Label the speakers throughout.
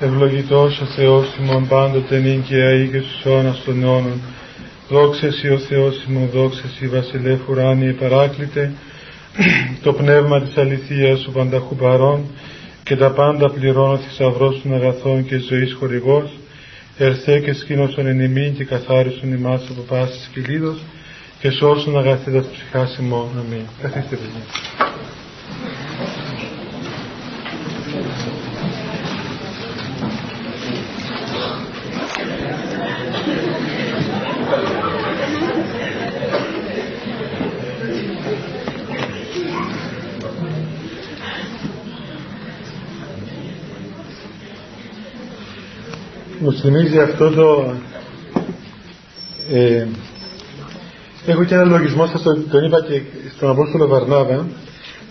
Speaker 1: ευλογητός ο Θεός ημών πάντοτε νυν και αεί και στους αιώνας των αιώνων. Δόξα εσύ ο Θεός ημών, δόξα εσύ βασιλεύ ουράνιε παράκλητε, το πνεύμα της αληθείας σου πανταχού παρών και τα πάντα πληρώνω θησαυρός των αγαθών και ζωής χορηγός, ερθέ και σκήνωσον εν ημίν και καθάρισον ημάς από πάσης κυλίδος και σώσον αγαθήτας ψυχάς ημών. Αμήν. Καθίστε παιδιά. Μου θυμίζει αυτό το ε, έχω και ένα λογισμό σας τον, τον είπα και στον Απόστολο Βαρνάβα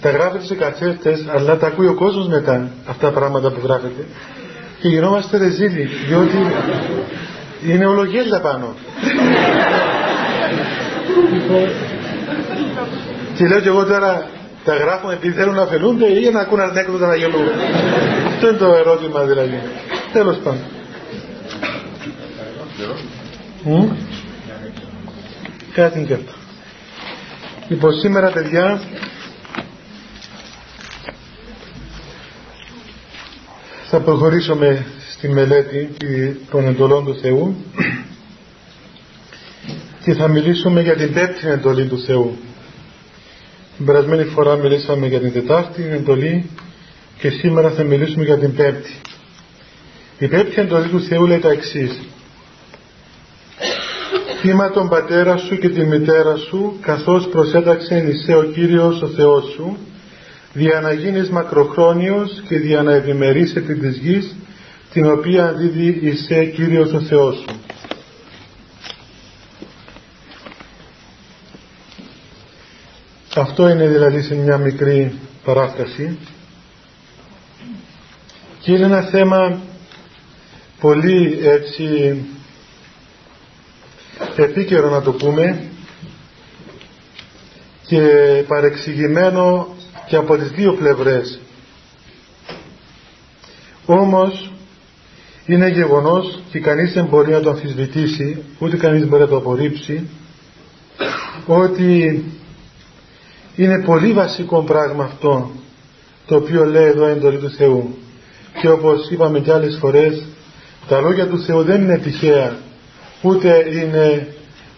Speaker 1: τα γράφετε σε καθέτες αλλά τα ακούει ο κόσμος μετά αυτά τα πράγματα που γράφετε. Και γινόμαστε ρεζίλοι διότι είναι ολογέλια πάνω. Και λέω και εγώ τώρα τα γράφω επειδή θέλουν να αφαιρούνται ή για να ακούν ανέκδοτα να γελούν. Αυτό είναι το ερώτημα δηλαδή. Τέλος πάντων Κάτι και αυτό. Λοιπόν, σήμερα παιδιά θα προχωρήσουμε στη μελέτη των εντολών του Θεού και θα μιλήσουμε για την πέμπτη εντολή του Θεού. Την περασμένη φορά μιλήσαμε για την τετάρτη εντολή και σήμερα θα μιλήσουμε για την πέμπτη. Η πέμπτη εντολή του Θεού λέει τα εξής θύμα τον πατέρα σου και τη μητέρα σου καθώς προσέταξε εις ο Κύριος ο Θεός σου δια να γίνεις μακροχρόνιος και δια να ευημερείς επί της γης την οποία δίδει εισέ Κύριος ο Θεός σου. Αυτό είναι δηλαδή σε μια μικρή παράφραση και είναι ένα θέμα πολύ έτσι επίκαιρο να το πούμε και παρεξηγημένο και από τις δύο πλευρές. Όμως είναι γεγονός και κανείς δεν μπορεί να το αμφισβητήσει ούτε κανείς μπορεί να το απορρίψει ότι είναι πολύ βασικό πράγμα αυτό το οποίο λέει εδώ εντολή του Θεού. Και όπως είπαμε και άλλες φορές τα λόγια του Θεού δεν είναι τυχαία ούτε είναι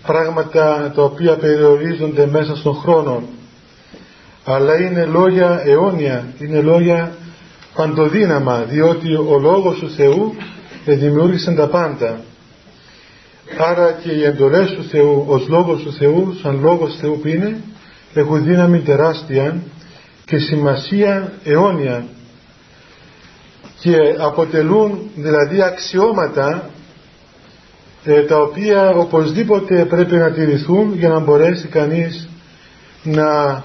Speaker 1: πράγματα τα οποία περιορίζονται μέσα στον χρόνο. Αλλά είναι λόγια αιώνια είναι λόγια παντοδύναμα διότι ο λόγος του Θεού δημιούργησε τα πάντα. Άρα και οι εντολές του Θεού ως λόγος του Θεού σαν λόγος του Θεού που είναι έχουν δύναμη τεράστια και σημασία αιώνια. Και αποτελούν δηλαδή αξιώματα ε, τα οποία οπωσδήποτε πρέπει να τηρηθούν για να μπορέσει κανείς να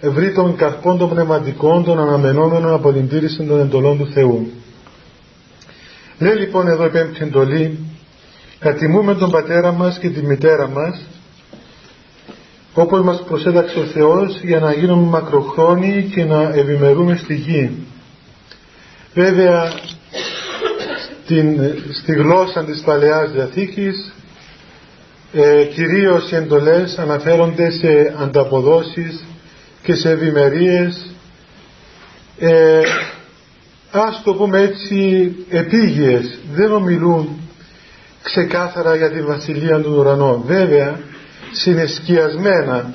Speaker 1: βρει τον καρπόν των πνευματικών των αναμενόμενων από την τήρηση των εντολών του Θεού. Λέει λοιπόν εδώ η πέμπτη εντολή κατημούμε τον πατέρα μας και τη μητέρα μας όπως μας προσέταξε ο Θεός για να γίνουμε μακροχρόνιοι και να ευημερούμε στη γη. Βέβαια στην, στη γλώσσα της Παλαιάς Διαθήκης ε, κυρίως οι εντολές αναφέρονται σε ανταποδόσεις και σε ευημερίες. Ε, ας το πούμε έτσι επίγειες. Δεν ομιλούν ξεκάθαρα για τη βασιλεία των ουρανών. Βέβαια συνεσκιασμένα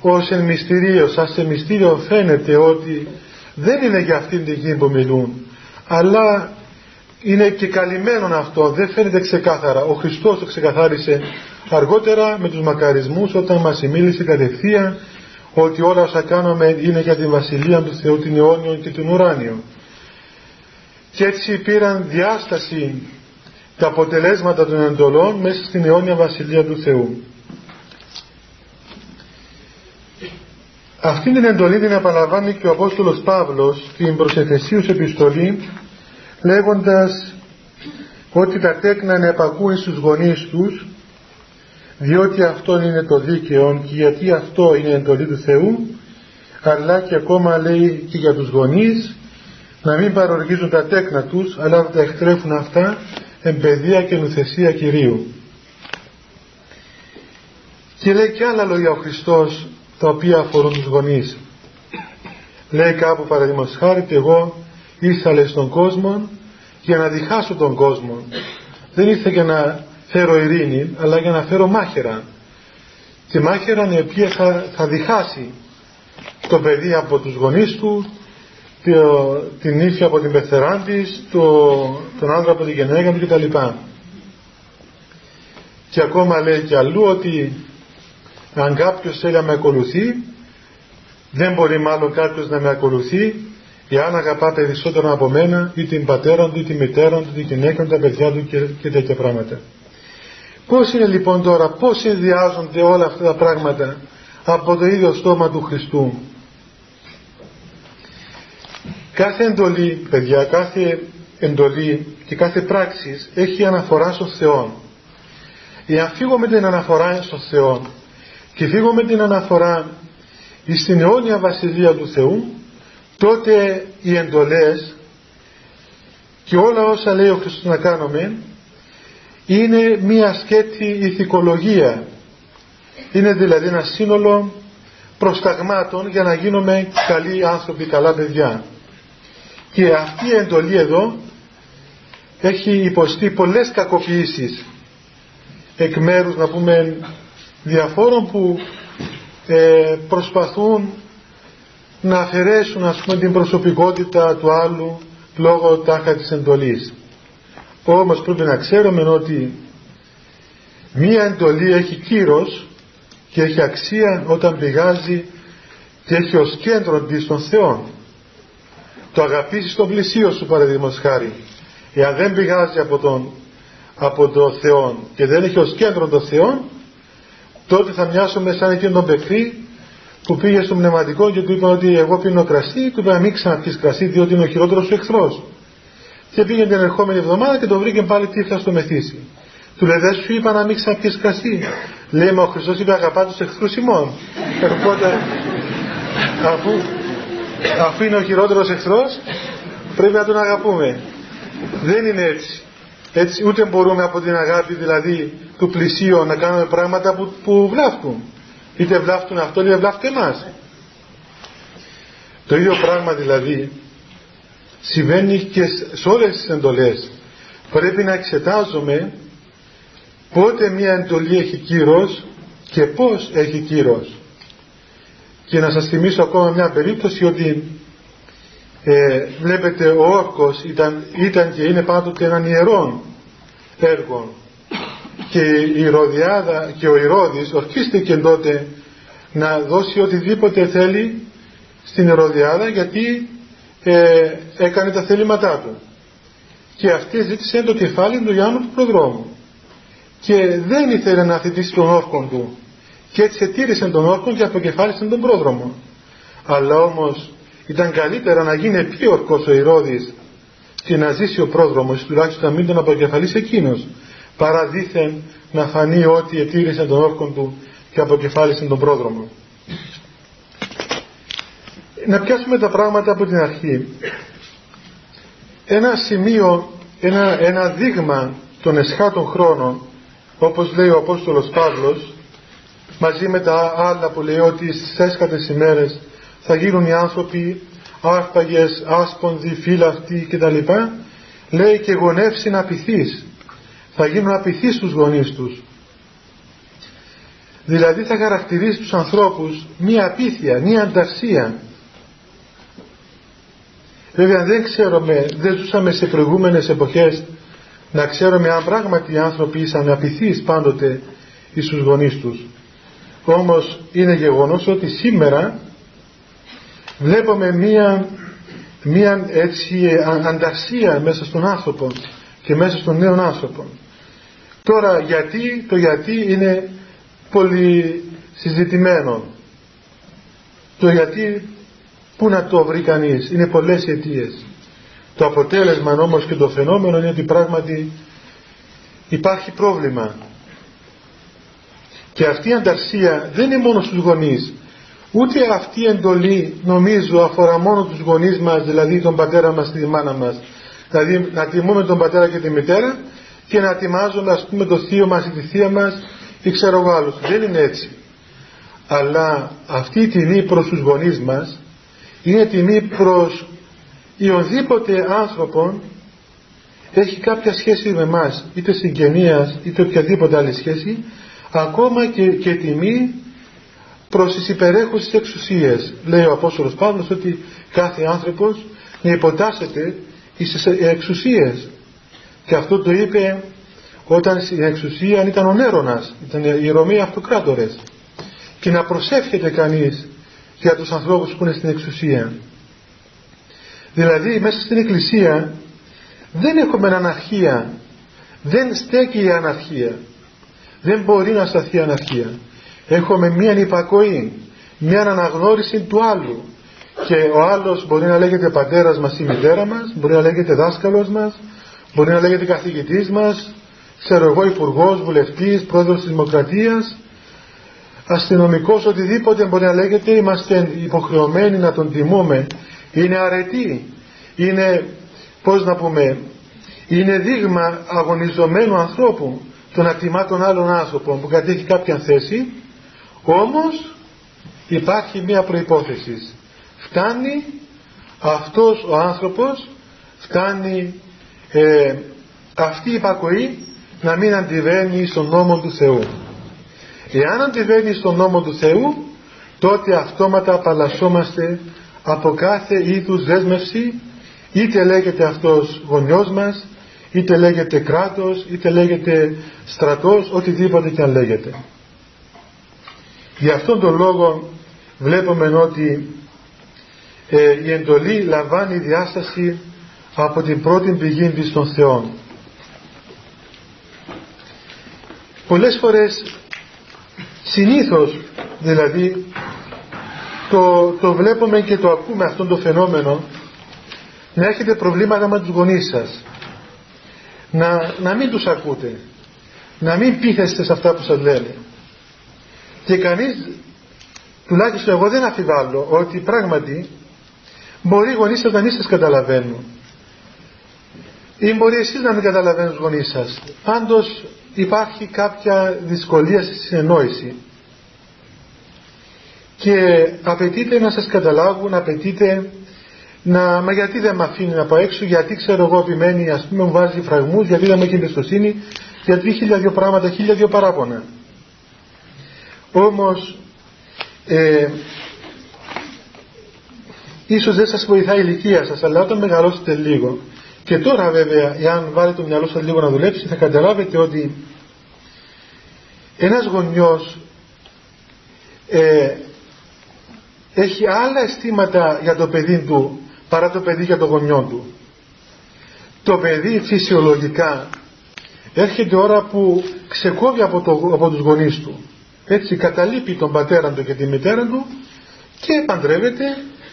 Speaker 1: ως εν μυστηρίο σαν σε μυστήριο φαίνεται ότι δεν είναι για αυτήν την γη που μιλούν αλλά είναι και καλυμμένο αυτό, δεν φαίνεται ξεκάθαρα. Ο Χριστός το ξεκαθάρισε αργότερα με τους μακαρισμούς όταν μας μίλησε κατευθείαν ότι όλα όσα κάνουμε είναι για την Βασιλεία του Θεού, την αιώνιο και την ουράνιο. Και έτσι πήραν διάσταση τα αποτελέσματα των εντολών μέσα στην αιώνια Βασιλεία του Θεού. Αυτή την εντολή την επαναλαμβάνει και ο Απόστολος Παύλος στην προσεθεσίους επιστολή λέγοντας ότι τα τέκνα να επακούει στους γονείς τους διότι αυτό είναι το δίκαιο και γιατί αυτό είναι εντολή του Θεού αλλά και ακόμα λέει και για τους γονείς να μην παροργίζουν τα τέκνα τους αλλά να τα εκτρέφουν αυτά εμπεδία και νουθεσία Κυρίου. Και λέει και άλλα λόγια ο Χριστός τα οποία αφορούν τους γονείς. Λέει κάπου παραδείγματος χάρη και εγώ ήρθα στον κόσμο για να διχάσω τον κόσμο. Δεν ήρθε για να φέρω ειρήνη αλλά για να φέρω μάχερα και μάχερα η οποία θα, θα διχάσει το παιδί από τους γονείς του την ύφη από την πεθερά της το, τον άντρα από την γυναίκα του κτλ. Και ακόμα λέει και αλλού ότι αν κάποιος θέλει να με ακολουθεί δεν μπορεί μάλλον κάποιος να με ακολουθεί εάν αγαπά περισσότερο από μένα ή την πατέρα του ή τη μητέρα του, τη γυναίκα του, τα παιδιά του και, και τέτοια πράγματα. Πώς είναι λοιπόν τώρα, πώς συνδυάζονται όλα αυτά τα πράγματα από το ίδιο στόμα του Χριστού; Κάθε εντολή, παιδιά, κάθε εντολή και κάθε πράξη έχει αναφορά στον Θεό. Εάν φύγω με την αναφορά στον Θεό και φύγω με την αναφορά στην αιώνια βασιλεία του Θεού, τότε οι εντολές και όλα όσα λέει ο Χριστός να κάνουμε είναι μία σκέτη ηθικολογία. Είναι δηλαδή ένα σύνολο προσταγμάτων για να γίνουμε καλοί άνθρωποι, καλά παιδιά. Και αυτή η εντολή εδώ έχει υποστεί πολλές κακοποιήσεις εκ μέρους να πούμε διαφόρων που ε, προσπαθούν να αφαιρέσουν ας πούμε την προσωπικότητα του άλλου λόγω τάχα της εντολής. Όμως πρέπει να ξέρουμε ότι μία εντολή έχει κύρος και έχει αξία όταν πηγάζει και έχει ως κέντρο της των Θεών. Το αγαπήσεις τον πλησίο σου παραδείγματος χάρη. Εάν δεν πηγάζει από τον από το Θεό και δεν έχει ως κέντρο το Θεό τότε θα μοιάσουμε σαν εκείνον τον παιχτή που πήγε στο πνευματικό και του είπα ότι εγώ πίνω κρασί, του είπα να μην ξαναπείς κρασί διότι είναι ο χειρότερος σου εχθρός. Και πήγε την ερχόμενη εβδομάδα και το βρήκε πάλι τύφλα στο μεθύσι. Του λέει δεν σου είπα να μην ξαναπείς κρασί. Λέει μα ο Χριστός είπε αγαπά τους εχθρούς ημών. Οπότε αφού, αφού είναι ο χειρότερος εχθρός πρέπει να τον αγαπούμε. Δεν είναι έτσι. Έτσι ούτε μπορούμε από την αγάπη δηλαδή του πλησίου να κάνουμε πράγματα που, που βλάφτουν. Είτε βλάφτουν αυτό είτε βλάφτουν εμάς. Το ίδιο πράγμα δηλαδή συμβαίνει και σε όλες τις εντολές. Πρέπει να εξετάζουμε πότε μια εντολή έχει κύρος και πώς έχει κύρος. Και να σας θυμίσω ακόμα μια περίπτωση ότι ε, βλέπετε ο όρκος ήταν, ήταν και είναι πάντοτε έναν ιερό έργο και η Ηρωδιάδα και ο Ηρώδης ορκίστηκε τότε να δώσει οτιδήποτε θέλει στην Ηρωδιάδα γιατί ε, έκανε τα θέληματά του. Και αυτή ζήτησε το κεφάλι του Ιάννου του προδρόμου. Και δεν ήθελε να θετήσει τον όρκο του. Και έτσι ετήρησε τον όρκο και αποκεφάλισε τον πρόδρομο. Αλλά όμως ήταν καλύτερα να γίνει επίορκος ο Ηρώδης και να ζήσει ο πρόδρομος τουλάχιστον να μην τον αποκεφαλίσει εκείνος παρά δήθεν να φανεί ότι ετήρησε τον όρκο του και αποκεφάλισε τον πρόδρομο. Να πιάσουμε τα πράγματα από την αρχή. Ένα σημείο, ένα, ένα δείγμα των εσχάτων χρόνων όπως λέει ο Απόστολος Παύλος μαζί με τα άλλα που λέει ότι στις έσχατες ημέρες θα γίνουν οι άνθρωποι άρπαγες, άσπονδοι, φύλαυτοι κτλ. Λέει και γονεύσει να πειθείς. Θα γίνουν απειθείς στους γονείς τους. Δηλαδή θα χαρακτηρίσει τους ανθρώπους μία απίθεια, μία ανταρσία. Βέβαια δεν ξέρουμε, δεν ζούσαμε σε προηγούμενες εποχές να ξέρουμε αν πράγματι οι άνθρωποι ήσαν απειθείς πάντοτε εις τους γονείς τους. Όμως είναι γεγονός ότι σήμερα βλέπουμε μία, μία έτσι ανταρσία μέσα στον άνθρωπο και μέσα στον νέο άνθρωπο. Τώρα γιατί, το γιατί είναι πολύ συζητημένο. Το γιατί πού να το βρει κανείς, είναι πολλές αιτίες. Το αποτέλεσμα όμως και το φαινόμενο είναι ότι πράγματι υπάρχει πρόβλημα. Και αυτή η ανταρσία δεν είναι μόνο στους γονείς, Ούτε αυτή η εντολή νομίζω αφορά μόνο τους γονείς μας, δηλαδή τον πατέρα μας και τη μάνα μας. Δηλαδή να τιμούμε τον πατέρα και τη μητέρα και να τιμάζουμε ας πούμε το θείο μας ή τη θεία μας ή ξέρω εγώ άλλους. Δεν είναι έτσι. Αλλά αυτή η τιμή προς τους γονείς μας είναι τιμή προς οποιοδήποτε άνθρωπο έχει κάποια σχέση με εμάς, είτε συγγενείας είτε οποιαδήποτε άλλη σχέση, ακόμα και, και τιμή προς τις υπερέχουσες εξουσίες. Λέει ο Απόστολος Παύλος ότι κάθε άνθρωπος να υποτάσσεται στις εξουσίες. Και αυτό το είπε όταν στην εξουσία ήταν ο Νέρονας, ήταν οι Ρωμαίοι αυτοκράτορες. Και να προσεύχεται κανείς για τους ανθρώπους που είναι στην εξουσία. Δηλαδή μέσα στην εκκλησία δεν έχουμε αναρχία, δεν στέκει η αναρχία. Δεν μπορεί να σταθεί η αναρχία έχουμε μία υπακοή, μία αναγνώριση του άλλου και ο άλλος μπορεί να λέγεται πατέρας μας ή μητέρα μας, μπορεί να λέγεται δάσκαλος μας, μπορεί να λέγεται καθηγητής μας, ξέρω εγώ υπουργός, βουλευτής, πρόεδρος της Δημοκρατίας, αστυνομικός, οτιδήποτε μπορεί να λέγεται, είμαστε υποχρεωμένοι να τον τιμούμε. Είναι αρετή, είναι, πώς να πούμε, είναι δείγμα αγωνιζομένου ανθρώπου το να τιμά τον άλλον άνθρωπο που κατέχει κάποια θέση όμως υπάρχει μία προϋπόθεση. Φτάνει αυτός ο άνθρωπος, φτάνει ε, αυτή η υπακοή να μην αντιβαίνει στον νόμο του Θεού. Εάν αντιβαίνει στον νόμο του Θεού, τότε αυτόματα απαλλασσόμαστε από κάθε είδους δέσμευση, είτε λέγεται αυτός γονιός μας, είτε λέγεται κράτος, είτε λέγεται στρατός, οτιδήποτε και αν λέγεται. Γι' αυτόν τον λόγο βλέπουμε ότι ε, η εντολή λαμβάνει διάσταση από την πρώτη πηγή της των Θεών. Πολλές φορές, συνήθως δηλαδή, το, το βλέπουμε και το ακούμε αυτό το φαινόμενο να έχετε προβλήματα με τους γονείς σας. Να, να μην τους ακούτε. Να μην πείθεστε σε αυτά που σας λένε και κανείς τουλάχιστον εγώ δεν αφιβάλλω ότι πράγματι μπορεί οι γονείς σας να μην σας καταλαβαίνουν ή μπορεί εσείς να μην καταλαβαίνουν τους γονείς σας πάντως υπάρχει κάποια δυσκολία στη συνεννόηση και απαιτείται να σας καταλάβουν απαιτείται να, μα γιατί δεν με αφήνει να πάω έξω, γιατί ξέρω εγώ επιμένει, ας πούμε, μου βάζει φραγμούς, γιατί δεν με έχει εμπιστοσύνη, γιατί χίλια δύο πράγματα, χίλια δύο παράπονα. Όμως ε, ίσως δεν σας βοηθάει η ηλικία σας αλλά όταν μεγαλώσετε λίγο και τώρα βέβαια εάν βάλετε το μυαλό σας λίγο να δουλέψει θα καταλάβετε ότι ένας γονιός ε, έχει άλλα αισθήματα για το παιδί του παρά το παιδί για το γονιό του. Το παιδί φυσιολογικά έρχεται ώρα που ξεκόβει από, το, από τους γονείς του. Έτσι καταλείπει τον πατέρα του και τη μητέρα του και παντρεύεται,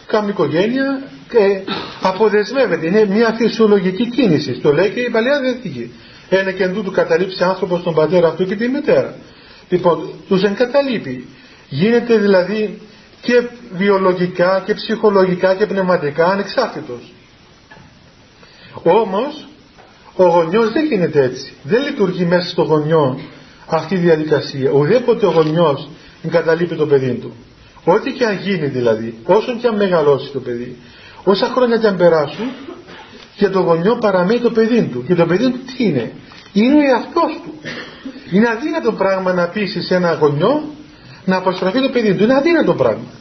Speaker 1: κάνει οικογένεια και αποδεσμεύεται. Είναι μια φυσιολογική κίνηση. Το λέει και η Παλαιά Διαθήκη. Ένα και εντούτου καταλήψει άνθρωπος τον πατέρα αυτού και τη μητέρα. Λοιπόν, τους εγκαταλείπει. Γίνεται δηλαδή και βιολογικά και ψυχολογικά και πνευματικά ανεξάρτητος. Όμως, ο γονιός δεν γίνεται έτσι. Δεν λειτουργεί μέσα στο γονιό αυτή η διαδικασία. Ουδέποτε ο γονιός εγκαταλείπει το παιδί του. Ό,τι και αν γίνει δηλαδή, όσο και αν μεγαλώσει το παιδί, όσα χρόνια και αν περάσουν, και το γονιό παραμένει το παιδί του. Και το παιδί του τι είναι, είναι ο εαυτός του. Είναι αδύνατο πράγμα να πείσει σε ένα γονιό να αποστραφεί το παιδί του. Είναι αδύνατο πράγμα.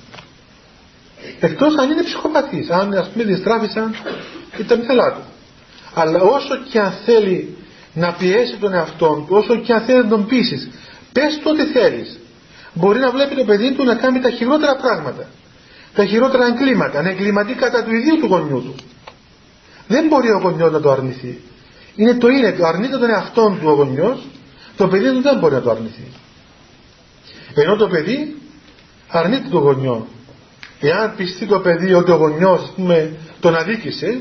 Speaker 1: Εκτός αν είναι ψυχοπαθής, αν ας πούμε διστράφησαν και τα μυαλά του. Αλλά όσο και αν θέλει να πιέσει τον εαυτό του όσο και αν θέλει να τον πείσει. Πες το ό,τι θέλεις. Μπορεί να βλέπει το παιδί του να κάνει τα χειρότερα πράγματα. Τα χειρότερα εγκλήματα. Να εγκληματεί κατά του ιδίου του γονιού του. Δεν μπορεί ο γονιός να το αρνηθεί. Είναι το είναι. Το αρνείται τον εαυτό του ο γονιός. Το παιδί του δεν μπορεί να το αρνηθεί. Ενώ το παιδί αρνείται τον γονιό. Εάν πιστεί το παιδί ότι ο γονιός τον αδίκησε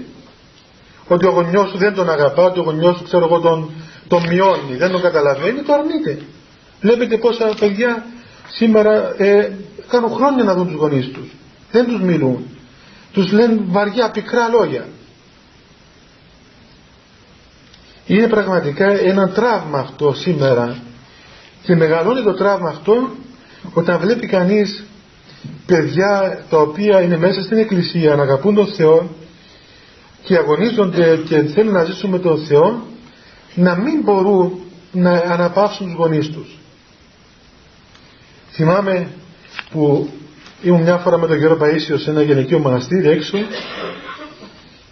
Speaker 1: ότι ο γονιός του δεν τον αγαπά, ότι ο γονιός του ξέρω εγώ τον, τον μειώνει, δεν τον καταλαβαίνει, το αρνείται. Βλέπετε πόσα παιδιά σήμερα ε, κάνουν χρόνια να δουν τους γονείς τους. Δεν τους μιλούν. Τους λένε βαριά πικρά λόγια. Είναι πραγματικά ένα τραύμα αυτό σήμερα. Και μεγαλώνει το τραύμα αυτό όταν βλέπει κανείς παιδιά τα οποία είναι μέσα στην εκκλησία να αγαπούν τον Θεό και αγωνίζονται και θέλουν να ζήσουν με τον Θεό να μην μπορούν να αναπαύσουν τους γονείς τους. Θυμάμαι που ήμουν μια φορά με τον Γιώργο Παΐσιο σε ένα γενικείο μοναστήρι έξω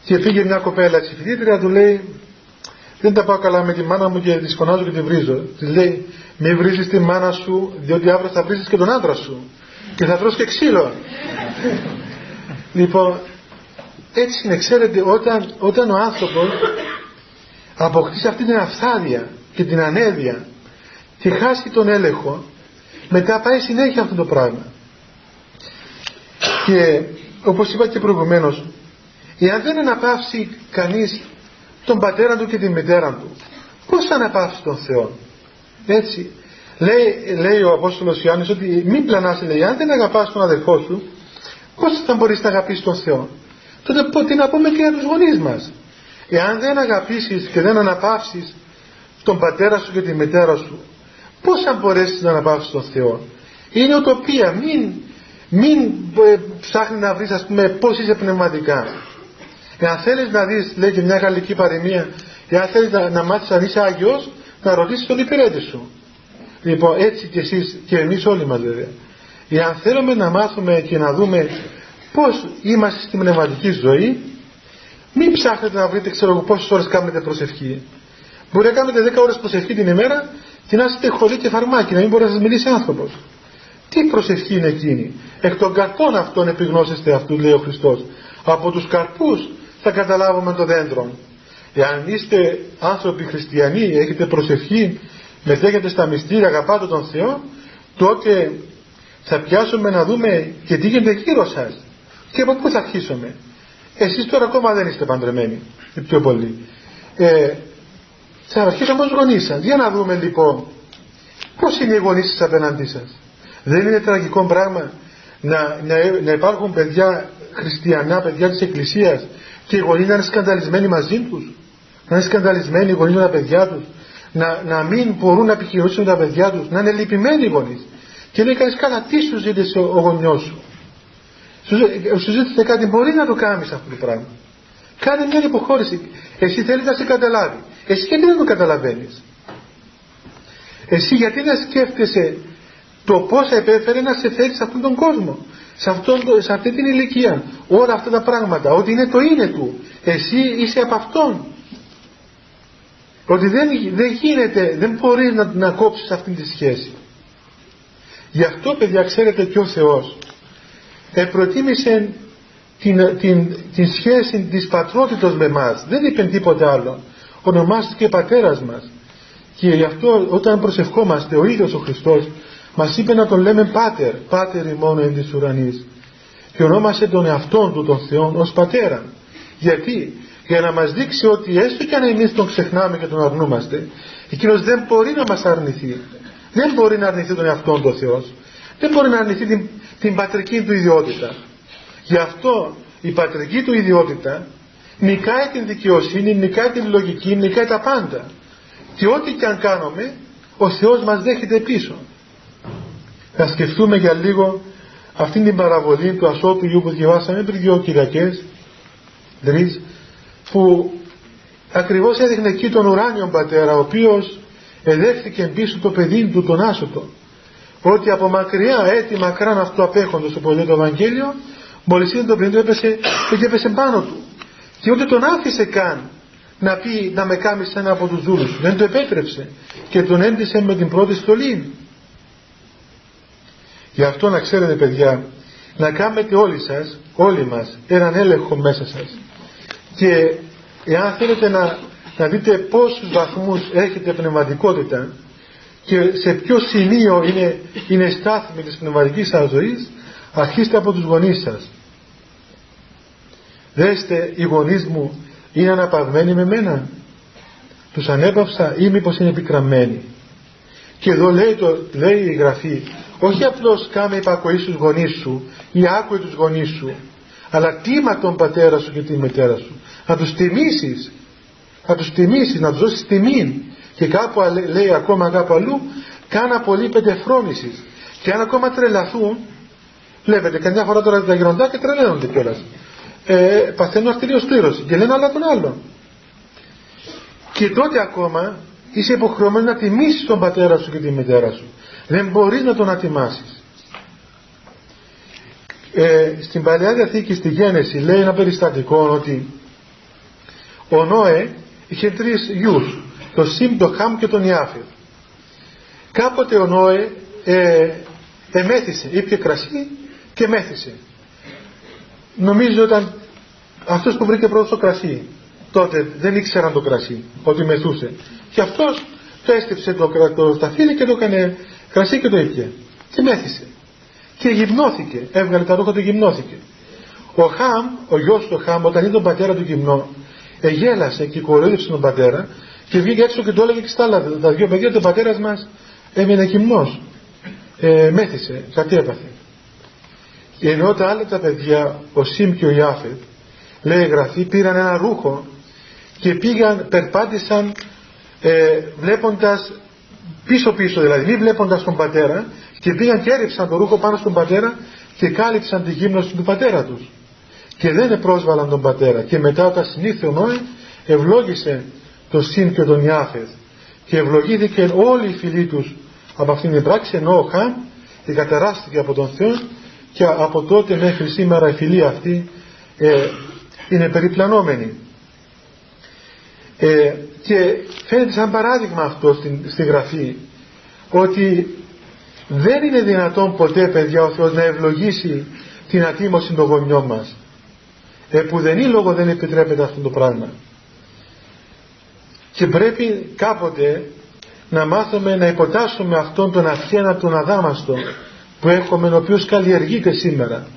Speaker 1: και πήγε μια κοπέλα ψηφιδίτρια του λέει δεν τα πάω καλά με τη μάνα μου και τη φωνάζω και τη βρίζω. Της λέει μη βρίζεις τη μάνα σου διότι αύριο θα βρίζεις και τον άντρα σου και θα τρως και ξύλο. λοιπόν έτσι είναι ξέρετε όταν, όταν ο άνθρωπος αποκτήσει αυτή την αυθάδεια και την ανέδεια και χάσει τον έλεγχο μετά πάει συνέχεια αυτό το πράγμα. Και όπως είπα και προηγουμένως εάν δεν αναπαύσει κανείς τον πατέρα του και τη μητέρα του πώς θα αναπαύσει τον Θεό; Έτσι λέει, λέει ο Απόστολος Ιωάννης ότι μην πλανάσαι λέει αν δεν αγαπάς τον αδελφό σου πώς θα μπορείς να αγαπήσεις τον Θεό; Τότε τι να πούμε και για τους γονείς μας. Εάν δεν αγαπήσεις και δεν αναπαύσεις τον πατέρα σου και τη μητέρα σου πώς θα μπορέσεις να αναπαύσεις τον Θεό; Είναι οτοπία μην, μην ε, ψάχνεις να βρεις ας πούμε πώς είσαι πνευματικά. Εάν θέλεις να δεις λέει και μια γαλλική παροιμία εάν θέλεις να, να μάθεις αν είσαι Άγιος να ρωτήσεις τον υπηρέτη σου. Λοιπόν έτσι και εσείς και εμείς όλοι μας βέβαια. Εάν θέλουμε να μάθουμε και να δούμε πώς είμαστε στην πνευματική ζωή μην ψάχνετε να βρείτε ξέρω εγώ πόσες ώρες κάνετε προσευχή. Μπορεί να κάνετε 10 ώρες προσευχή την ημέρα και να είστε χωρί και φαρμάκι να μην μπορεί να σας μιλήσει άνθρωπος. Τι προσευχή είναι εκείνη; Εκ των καρπών αυτών επιγνώσεστε αυτού λέει ο Χριστός. Από τους καρπούς θα καταλάβουμε το δέντρο εάν είστε άνθρωποι χριστιανοί έχετε προσευχή μετέχετε στα μυστήρια αγαπάτε τον Θεό τότε θα πιάσουμε να δούμε και τι γίνεται γύρω σας. Και από πού θα αρχίσουμε; Εσείς τώρα ακόμα δεν είστε παντρεμένοι πιο πολύ. Ε, θα αρχίσουμε ως γονείς σας. Για να δούμε λοιπόν πως είναι οι γονείς σας απέναντί σας. Δεν είναι τραγικό πράγμα να, να, να υπάρχουν παιδιά χριστιανά, παιδιά της Εκκλησίας και οι γονείς να είναι σκανδαλισμένοι μαζί τους να είναι σκανδαλισμένοι οι γονείς με τα παιδιά τους να, να μην μπορούν να επιχειρήσουν τα παιδιά τους να είναι λυπημένοι οι γονείς. Και λέει κανείς καλά τι σου ζήτησε ο, ο γονιός σου; Σου ζήτησε κάτι μπορεί να το κάνεις αυτό το πράγμα. Κάνε μια υποχώρηση. Εσύ θέλεις να σε καταλάβει εσύ γιατί δεν το καταλαβαίνεις. Εσύ γιατί δεν σκέφτεσαι το πώς επέφερε να σε φέρει σε αυτόν τον κόσμο σε, αυτόν, σε αυτή την ηλικία όλα αυτά τα πράγματα ότι είναι το είναι του. Εσύ είσαι από αυτόν. Ότι δεν, δεν γίνεται δεν μπορείς να, να κόψεις αυτή τη σχέση. Γι' αυτό παιδιά ξέρετε και ο Θεός προτίμησε την, την, την σχέση της πατρότητος με μας. Δεν είπε τίποτα άλλο ονομάστηκε πατέρας μας και γι' αυτό όταν προσευχόμαστε ο ίδιος ο Χριστός μας είπε να τον λέμε Πάτερ, Πάτερ ημών εν της ουρανής και ονόμασε τον εαυτόν του τον Θεό ως Πατέρα. Γιατί, για να μας δείξει ότι έστω και αν εμείς τον ξεχνάμε και τον αρνούμαστε, εκείνος δεν μπορεί να μας αρνηθεί. Δεν μπορεί να αρνηθεί τον εαυτόν του ο Θεός. Δεν μπορεί να αρνηθεί την, την πατρική του ιδιότητα. Γι' αυτό η πατρική του ιδιότητα νικάει την δικαιοσύνη, νικάει την λογική, νικάει τα πάντα. Και ό,τι και αν κάνουμε, ο Θεός μας δέχεται πίσω. Να σκεφτούμε για λίγο αυτήν την παραβολή του ασώτου γιου που διαβάσαμε πριν δύο Κυριακές τρεις που ακριβώς έδειχνε εκεί τον ουράνιο πατέρα ο οποίος εδέχθηκε πίσω το παιδί του τον άσωτο. Ότι από μακριά έτη μακράν αυτό απέχοντος το λέει το Ευαγγέλιο μόλις είδε το παιδί του έπεσε, και έπεσε πάνω του και ούτε τον άφησε καν να πει να με κάνει ένα από τους δούλους δεν το επέτρεψε και τον έντυσε με την πρώτη στολή Γι' αυτό να ξέρετε παιδιά, να κάνετε όλοι σας, όλοι μας, έναν έλεγχο μέσα σας. Και εάν θέλετε να, να δείτε πόσους βαθμούς έχετε πνευματικότητα και σε ποιο σημείο είναι, είναι στάθμη της πνευματικής σας ζωής, αρχίστε από τους γονείς σας. Δέστε, οι γονείς μου είναι αναπαυμένοι με μένα. Τους ανέπαυσα ή μήπως είναι επικραμμένοι. Και εδώ λέει, το, λέει η Γραφή όχι απλώς κάμε υπακοή στους γονείς σου ή άκουε τους γονείς σου αλλά τίμα τον πατέρα σου και τη μητέρα σου να τους τιμήσεις να τους τιμήσεις, να τους δώσεις τιμή και κάπου λέει ακόμα κάπου αλλού κάνα πολύ πεντεφρόνησης και αν ακόμα τρελαθούν βλέπετε καμιά φορά τώρα τα γεροντάκια τρελαίνονται κιόλας ε, παθαίνουν αρτηριοσκλήρωση και λένε άλλα τον άλλο και τότε ακόμα είσαι υποχρεωμένος να τιμήσεις τον πατέρα σου και τη μητέρα σου. Δεν μπορείς να τον ατιμάσεις. Ε, στην Παλαιά Διαθήκη στη Γένεση λέει ένα περιστατικό ότι ο Νόε είχε τρεις γιους το Σιμ, το Χαμ και τον Ιάφερ κάποτε ο Νόε ε, εμέθησε, ήπια κρασί και μέθησε νομίζω ήταν αυτός που βρήκε πρώτος το κρασί. Τότε δεν ήξεραν το κρασί ότι μεθούσε. Και αυτός το έστυψε το, το σταφύλι και το έκανε κρασί και το ήπια. Και μέθησε. Και γυμνώθηκε. Έβγαλε τα ρούχα του γυμνώθηκε. Ο Χαμ, ο γιος του Χαμ όταν είδε τον πατέρα του γυμνό εγέλασε και κοροϊδεύσε τον πατέρα και βγήκε έξω και το έλεγε και στα άλλα τα δύο παιδιά ότι ο πατέρας μας έμεινε γυμνός ε, μέθησε, κάτι έπαθε ενώ τα άλλα τα παιδιά ο Σιμ και ο Ιάφετ λέει γραφή πήραν ένα ρούχο και πήγαν, περπάτησαν ε, βλέποντας πίσω πίσω δηλαδή μη βλέποντας τον πατέρα και πήγαν και έριψαν το ρούχο πάνω στον πατέρα και κάλυψαν τη γύμνωση του πατέρα τους. Και δεν πρόσβαλαν τον πατέρα. Και μετά όταν συνήθω ο Νόε ευλόγησε το Συν και τον Ιάφεθ και ευλογήθηκε όλοι οι φίλοι τους από αυτήν την πράξη ενώ ο Χαμ κατεράστηκε από τον Θεό και από τότε μέχρι σήμερα η φιλία αυτή ε, είναι περιπλανόμενη ε, και φαίνεται σαν παράδειγμα αυτό στην, στη γραφή ότι δεν είναι δυνατόν ποτέ παιδιά ο Θεός να ευλογήσει την ατίμωση των γονιών μας. Επουδενή λόγο δεν επιτρέπεται αυτό το πράγμα. Και πρέπει κάποτε να μάθουμε να υποτάσσουμε αυτόν τον αρχαίνα τον αδάμαστο που έχουμε ο οποίος καλλιεργείται σήμερα.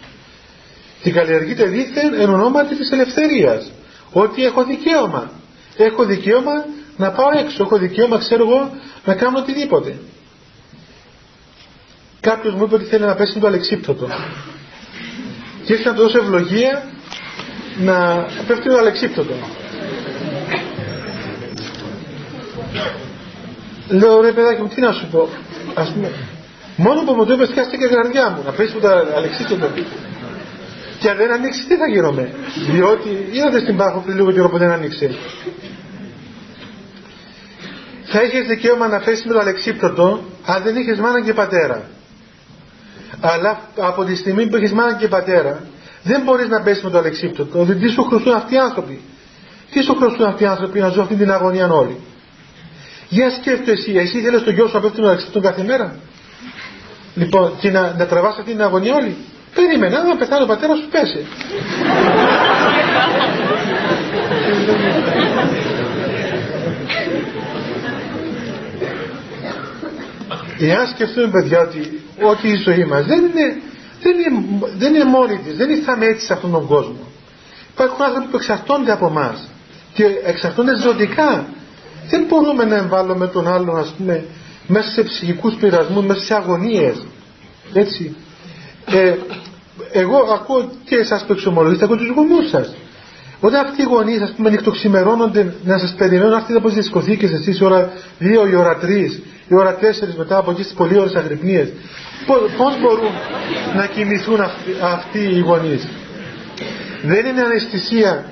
Speaker 1: Και καλλιεργείται δίθεν εν ονόματι της ελευθερίας. Ότι έχω δικαίωμα. Έχω δικαίωμα να πάω έξω. Έχω δικαίωμα ξέρω εγώ να κάνω οτιδήποτε. Κάποιος μου είπε ότι θέλει να πέσει το αλεξίπτωτο. Και ήρθε να του δώσω ευλογία να πέφτει το αλεξίπτωτο. Λέω ρε παιδάκι μου τι να σου πω. Ας πούμε μόνο που μου το είπες χάστηκε η καρδιά μου. Να πέσει το αλεξίπτωτο και αν δεν ανοίξει τι θα γίνομαι; Διότι είδατε στην πάχο πριν λίγο καιρό που δεν ανοίξει θα είχες δικαίωμα να πέσει με το αλεξίπτωτο αν δεν είχες μάνα και πατέρα. Αλλά από τη στιγμή που έχεις μάνα και πατέρα δεν μπορείς να πέσεις με το αλεξίπτωτο δηλαδή τι σου χρωστούν αυτοί οι άνθρωποι; Τι σου χρωστούν αυτοί οι άνθρωποι να ζουν αυτή την αγωνία όλοι; Για σκέφτομαι εσύ εσύ θέλεις τον γιο σου να πέφτει με το αλεξίπτωτο κάθε μέρα; Λοιπόν και να, να τραβάς αυτή την αγωνία όλοι περίμενα να πεθάνει ο πατέρας σου πέσει Εάν σκεφτούμε παιδιά ότι όχι η ζωή μας δεν είναι, δεν είναι, δεν είναι μόνη της, δεν ήρθαμε έτσι σε αυτόν τον κόσμο. Υπάρχουν άνθρωποι που εξαρτώνται από εμά και εξαρτώνται ζωτικά. Δεν μπορούμε να εμβάλλουμε τον άλλον ας πούμε μέσα σε ψυχικούς πειρασμούς, μέσα σε αγωνίες. Έτσι. Ε, εγώ ακούω και εσάς που εξομολογείτε, ακούω τους γονούς σας. Όταν αυτοί οι γονείς ας πούμε νυχτοξημερώνονται να σας περιμένουν αυτοί από τις δισκοθήκες εσείς ώρα 2 η ώρα 3 η ώρα 4 μετά από εκεί στις πολύ ώρες αγρυπνίες πώς μπορούν να κοιμηθούν αυτοί, αυτοί οι γονείς; Δεν είναι αναισθησία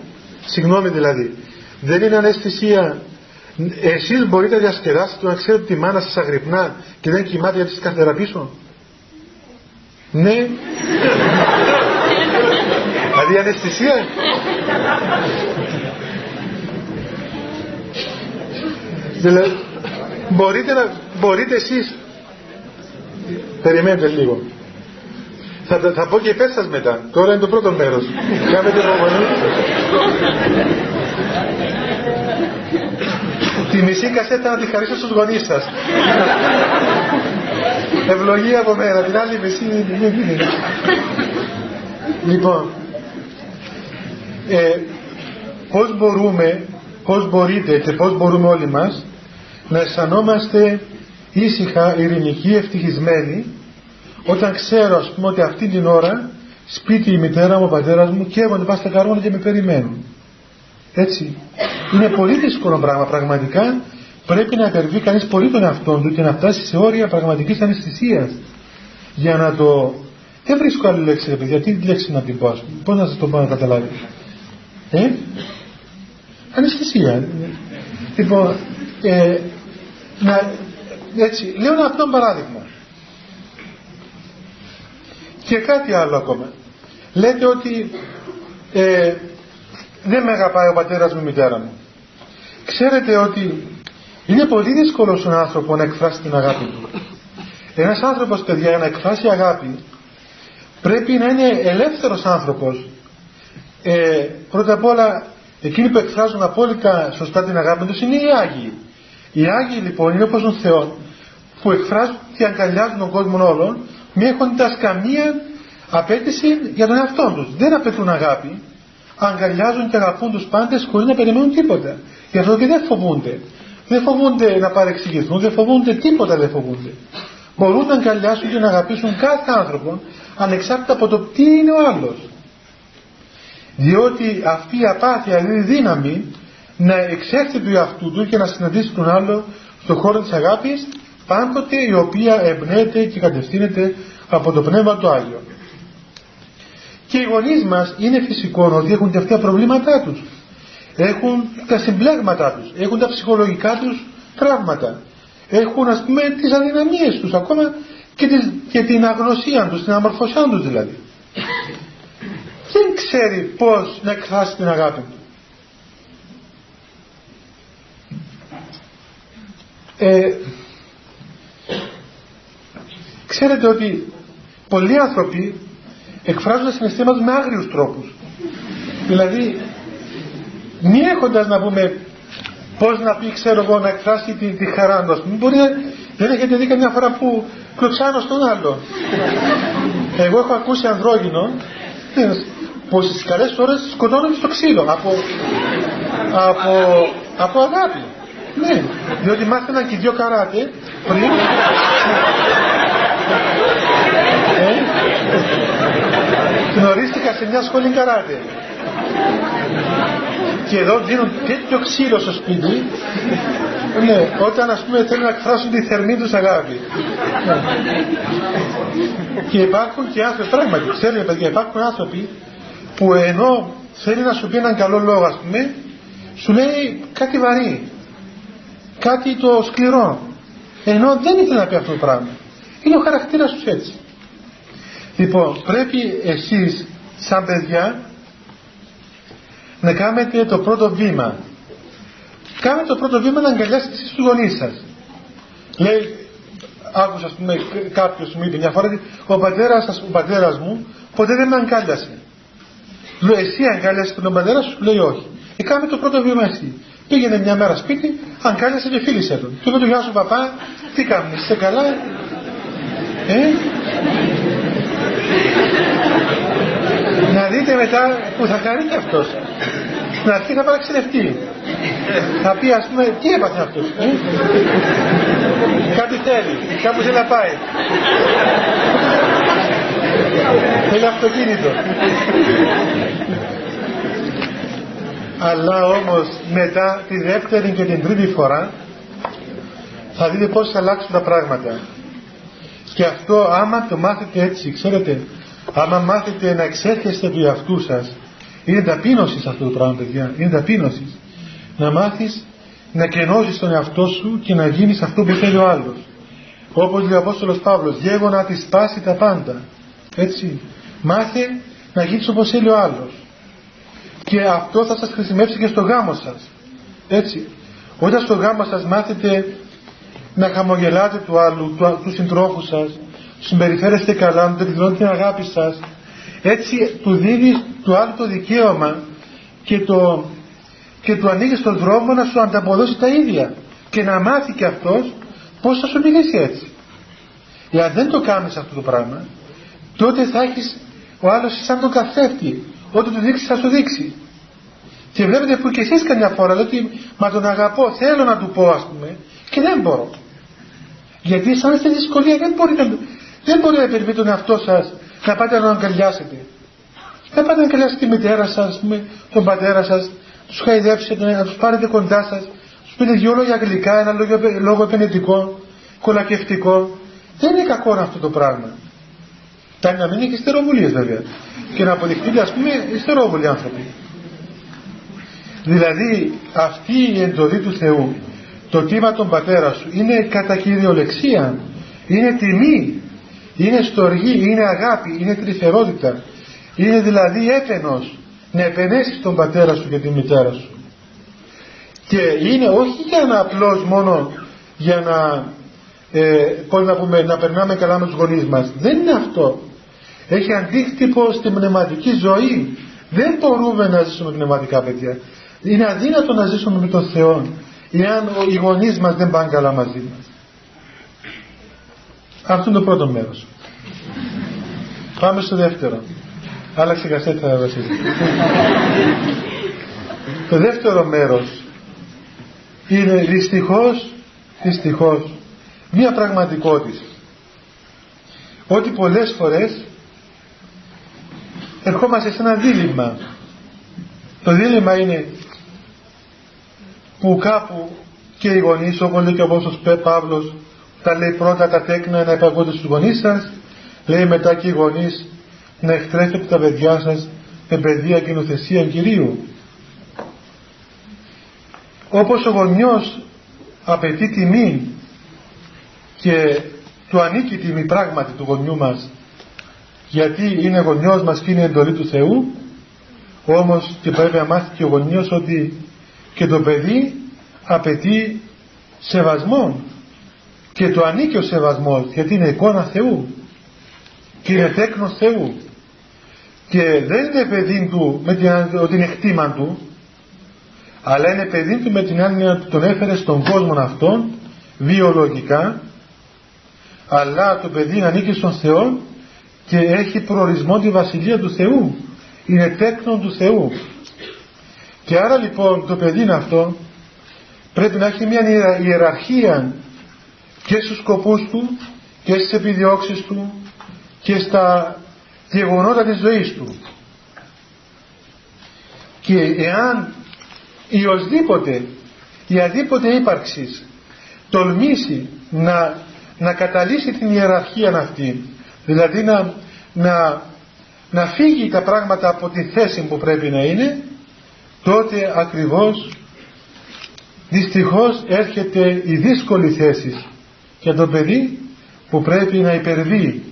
Speaker 1: συγγνώμη δηλαδή δεν είναι αναισθησία εσείς μπορείτε να διασκεδάσετε να ξέρετε ότι τη μάνα σας αγρυπνά και δεν κοιμάται γιατί σας καθέρα πίσω ναι. Δηλαδή αναισθησία. Δηλαδή μπορείτε, να, μπορείτε εσείς. Περιμένετε λίγο. Θα, θα πω και πες μετά. Τώρα είναι το πρώτο μέρος. Κάνετε προπονή τη μισή κασέτα να τη χαρίσω στους γονείς σας. Ευλογία από μένα την άλλη μισή λοιπόν ε, πώς μπορούμε πώς μπορείτε και πώς μπορούμε όλοι μας να αισθανόμαστε ήσυχα, ειρηνικοί, ευτυχισμένοι όταν ξέρω ας πούμε ότι αυτή την ώρα σπίτι η μητέρα μου, ο πατέρας μου καίγονται πας στα καρόνα και με περιμένουν έτσι. Είναι πολύ δύσκολο πράγμα. Πραγματικά πρέπει να υπερβεί κανείς πολύ τον εαυτό του και να φτάσει σε όρια πραγματικής αναισθησίας. Για να το δεν βρίσκω άλλη λέξη ρε παιδιά. Τι λέξη να την πω ας πούμε. Πώς να σας το πω να καταλάβεις. Ε; Αναισθησία. Λοιπόν ε, να, έτσι. Λέω ένα αυτό παράδειγμα. Και κάτι άλλο ακόμα. Λέτε ότι ε, δεν με αγαπάει ο πατέρας μου η μητέρα μου. Ξέρετε ότι είναι πολύ δύσκολο στον άνθρωπο να εκφράσει την αγάπη του. Ένας άνθρωπος παιδιά για να εκφράσει αγάπη πρέπει να είναι ελεύθερος άνθρωπος. Ε, πρώτα απ' όλα εκείνοι που εκφράζουν απόλυτα σωστά την αγάπη τους είναι οι Άγιοι. Οι Άγιοι λοιπόν είναι όπως τον Θεό που εκφράζουν και αγκαλιάζουν τον κόσμο όλων μη έχοντας καμία απέτηση για τον εαυτό τους. Δεν απαιτούν αγάπη, αγκαλιάζουν και αγαπούν τους πάντες χωρίς να περιμένουν τίποτα. Γι' αυτό και δεν φοβούνται. Δεν φοβούνται να παρεξηγηθούν, δεν φοβούνται τίποτα δεν φοβούνται. Μπορούν να αγκαλιάσουν και να αγαπήσουν κάθε άνθρωπο ανεξάρτητα από το τι είναι ο άλλος. Διότι αυτή η απάθεια είναι δύναμη να εξέρθει του εαυτού του και να συναντήσει τον άλλο στον χώρο της αγάπης πάντοτε η οποία εμπνέεται και κατευθύνεται από το Πνεύμα του Άγιο. Και οι γονείς μας είναι φυσικό ότι έχουν και αυτά προβλήματά τους. Έχουν τα συμπλέγματά τους, έχουν τα ψυχολογικά τους τραύματα. Έχουν ας πούμε τις αδυναμίες τους ακόμα και, τις, και την αγνωσία τους, την αμορφωσιά τους δηλαδή. Δεν ξέρει πώς να εκφράσει την αγάπη του. Ε, ξέρετε ότι πολλοί άνθρωποι εκφράζουν τα συναισθήματα με άγριους τρόπους. Δηλαδή, μη έχοντας να πούμε πώς να πει, ξέρω εγώ, να εκφράσει τη, τη χαρά του, μπορεί να, δεν έχετε δει καμιά φορά που κλωτσάνω στον άλλο. Εγώ έχω ακούσει ανδρόγυνο που στις καλές ώρες σκοτώνουν στο ξύλο από, από, από αγάπη. Ναι, διότι μάθαιναν και δυο καράτε πριν. ε, γνωρίστηκα σε μια σχολή καράτε. Και εδώ δίνουν τέτοιο ξύλο στο σπίτι, ναι, όταν ας πούμε θέλουν να εκφράσουν τη θερμή τους αγάπη. Ναι. Και υπάρχουν και άνθρωποι, πράγματι, ξέρετε παιδιά, υπάρχουν άνθρωποι που ενώ θέλει να σου πει έναν καλό λόγο, ας πούμε, σου λέει κάτι βαρύ κάτι το σκληρό ενώ δεν ήθελε να πει αυτό το πράγμα είναι ο χαρακτήρας τους έτσι λοιπόν πρέπει εσείς σαν παιδιά να κάνετε το πρώτο βήμα κάνετε το πρώτο βήμα να αγκαλιάσετε εσείς τους γονείς σας λέει άκουσα ας πούμε κάποιος μου είπε μια φορά ο πατέρας, σας, ο πατέρας μου ποτέ δεν με αγκάλιασε λέω εσύ αγκάλιασες τον πατέρα σου; Λέει όχι ε, κάνε το πρώτο βήμα εσύ Πήγαινε μια μέρα σπίτι, αγκάλιασε και φίλησε τον. Του είπε του γεια σου παπά, τι κάνεις, είσαι καλά. Ε; Να δείτε μετά που θα κάνει και αυτός. Στην αρχή θα παραξενευτεί. Θα πει ας πούμε, τι έπαθε αυτός. Ε; Κάτι θέλει, κάπου θέλει να πάει. Θέλει αυτοκίνητο αλλά όμως μετά τη δεύτερη και την τρίτη φορά θα δείτε πώς θα αλλάξουν τα πράγματα και αυτό άμα το μάθετε έτσι ξέρετε άμα μάθετε να εξέρχεστε του εαυτού σας είναι ταπείνωση αυτό το πράγμα παιδιά. Είναι ταπείνωση. Να μάθεις να κενώσεις τον εαυτό σου και να γίνεις αυτό που θέλει ο άλλος. Όπως λέει ο Απόστολος Παύλος γέγονα της σπάσει τα πάντα έτσι μάθε να γίνεις όπως θέλει ο άλλος. Και αυτό θα σας χρησιμεύσει και στο γάμο σας. Έτσι όταν στο γάμο σας μάθετε να χαμογελάτε του άλλου του, του συντρόφου σας συμπεριφέρεστε καλά να του εκδηλώνετε την αγάπη σας έτσι του δίνεις του άλλου το δικαίωμα και, το, και του ανοίγεις τον δρόμο να σου ανταποδώσει τα ίδια και να μάθει και αυτός πώς θα σου μιλήσει έτσι εάν δεν το κάνεις αυτό το πράγμα τότε θα έχεις ο άλλος σαν τον καθρέφτη Ό,τι του δείξεις θα σου δείξει. Και βλέπετε που και εσείς καμιά φορά λέτε μα τον αγαπώ, θέλω να του πω ας πούμε και δεν μπορώ. Γιατί σαν είστε δυσκολία δεν μπορείτε Δεν μπορεί να υπερβεί τον εαυτό σας να πάτε να αγκαλιάσετε. Να πάτε να αγκαλιάσετε τη μητέρα σας, τον πατέρα σας, τους χαϊδέψετε, να τους πάρετε κοντά σας, τους πείτε δυο λόγια αγγλικά, ένα λόγο, λόγο επενετικό, κολακευτικό. Δεν είναι κακό αυτό το πράγμα. Κάνει να μην έχεις στεροβουλίες βέβαια. Και να αποδειχτείτε ας πούμε στερόβουλοι άνθρωποι. Δηλαδή αυτή η εντολή του Θεού, το κύμα των πατέρα σου είναι κατά κυριολεξία, είναι τιμή, είναι στοργή, είναι αγάπη, είναι τρυφερότητα. Είναι δηλαδή έπαινος να επενέσεις τον πατέρα σου και τη μητέρα σου. Και είναι όχι για να απλώς μόνο για να, ε, πώς να πούμε, να περνάμε καλά με τους γονείς μας. Δεν είναι αυτό. Έχει αντίκτυπο στη πνευματική ζωή. Δεν μπορούμε να ζήσουμε πνευματικά παιδιά. Είναι αδύνατο να ζήσουμε με τον Θεό εάν οι γονείς μας δεν πάνε καλά μαζί μας. Αυτό είναι το πρώτο μέρος. Πάμε στο δεύτερο. Άλλαξε κασέτα Βασίλη. το δεύτερο μέρος είναι δυστυχώς, δυστυχώς, μία πραγματικότητα. Ότι πολλές φορές ερχόμαστε σε ένα δίλημα. Το δίλημα είναι που κάπου και οι γονείς, όπως λέει και ο Απόστος Παύλος, τα λέει πρώτα τα τέκνα να υπαγόνται στους γονείς σας, λέει μετά και οι γονείς να εκτρέφετε τα παιδιά σας με παιδεία και νοθεσία Κυρίου. Όπως ο γονιός απαιτεί τιμή και του ανήκει τιμή πράγματι του γονιού μας γιατί είναι γονιός μας και είναι εντολή του Θεού όμως και πρέπει να μάθει και ο γονιός ότι και το παιδί απαιτεί σεβασμό και το ανήκει ο σεβασμός γιατί είναι εικόνα Θεού. Και είναι τέκνος Θεού. Και δεν είναι παιδί του με την ότι είναι χτήμα του αλλά είναι παιδί του με την άνοια ότι τον έφερε στον κόσμο αυτόν βιολογικά αλλά το παιδί ανήκει στον Θεό και έχει προορισμό τη Βασιλεία του Θεού. Είναι τέκνον του Θεού. Και άρα λοιπόν το παιδί αυτό. Πρέπει να έχει μια ιεραρχία και στους σκοπούς του και στις επιδιώξεις του και στα γεγονότα της ζωής του. Και εάν ή οσδήποτε η αδίποτε ύπαρξης τολμήσει να, να καταλύσει την ιεραρχία αυτή δηλαδή να, να, να φύγει τα πράγματα από τη θέση που πρέπει να είναι τότε ακριβώς δυστυχώς έρχεται η δύσκολη θέση για το παιδί που πρέπει να υπερβεί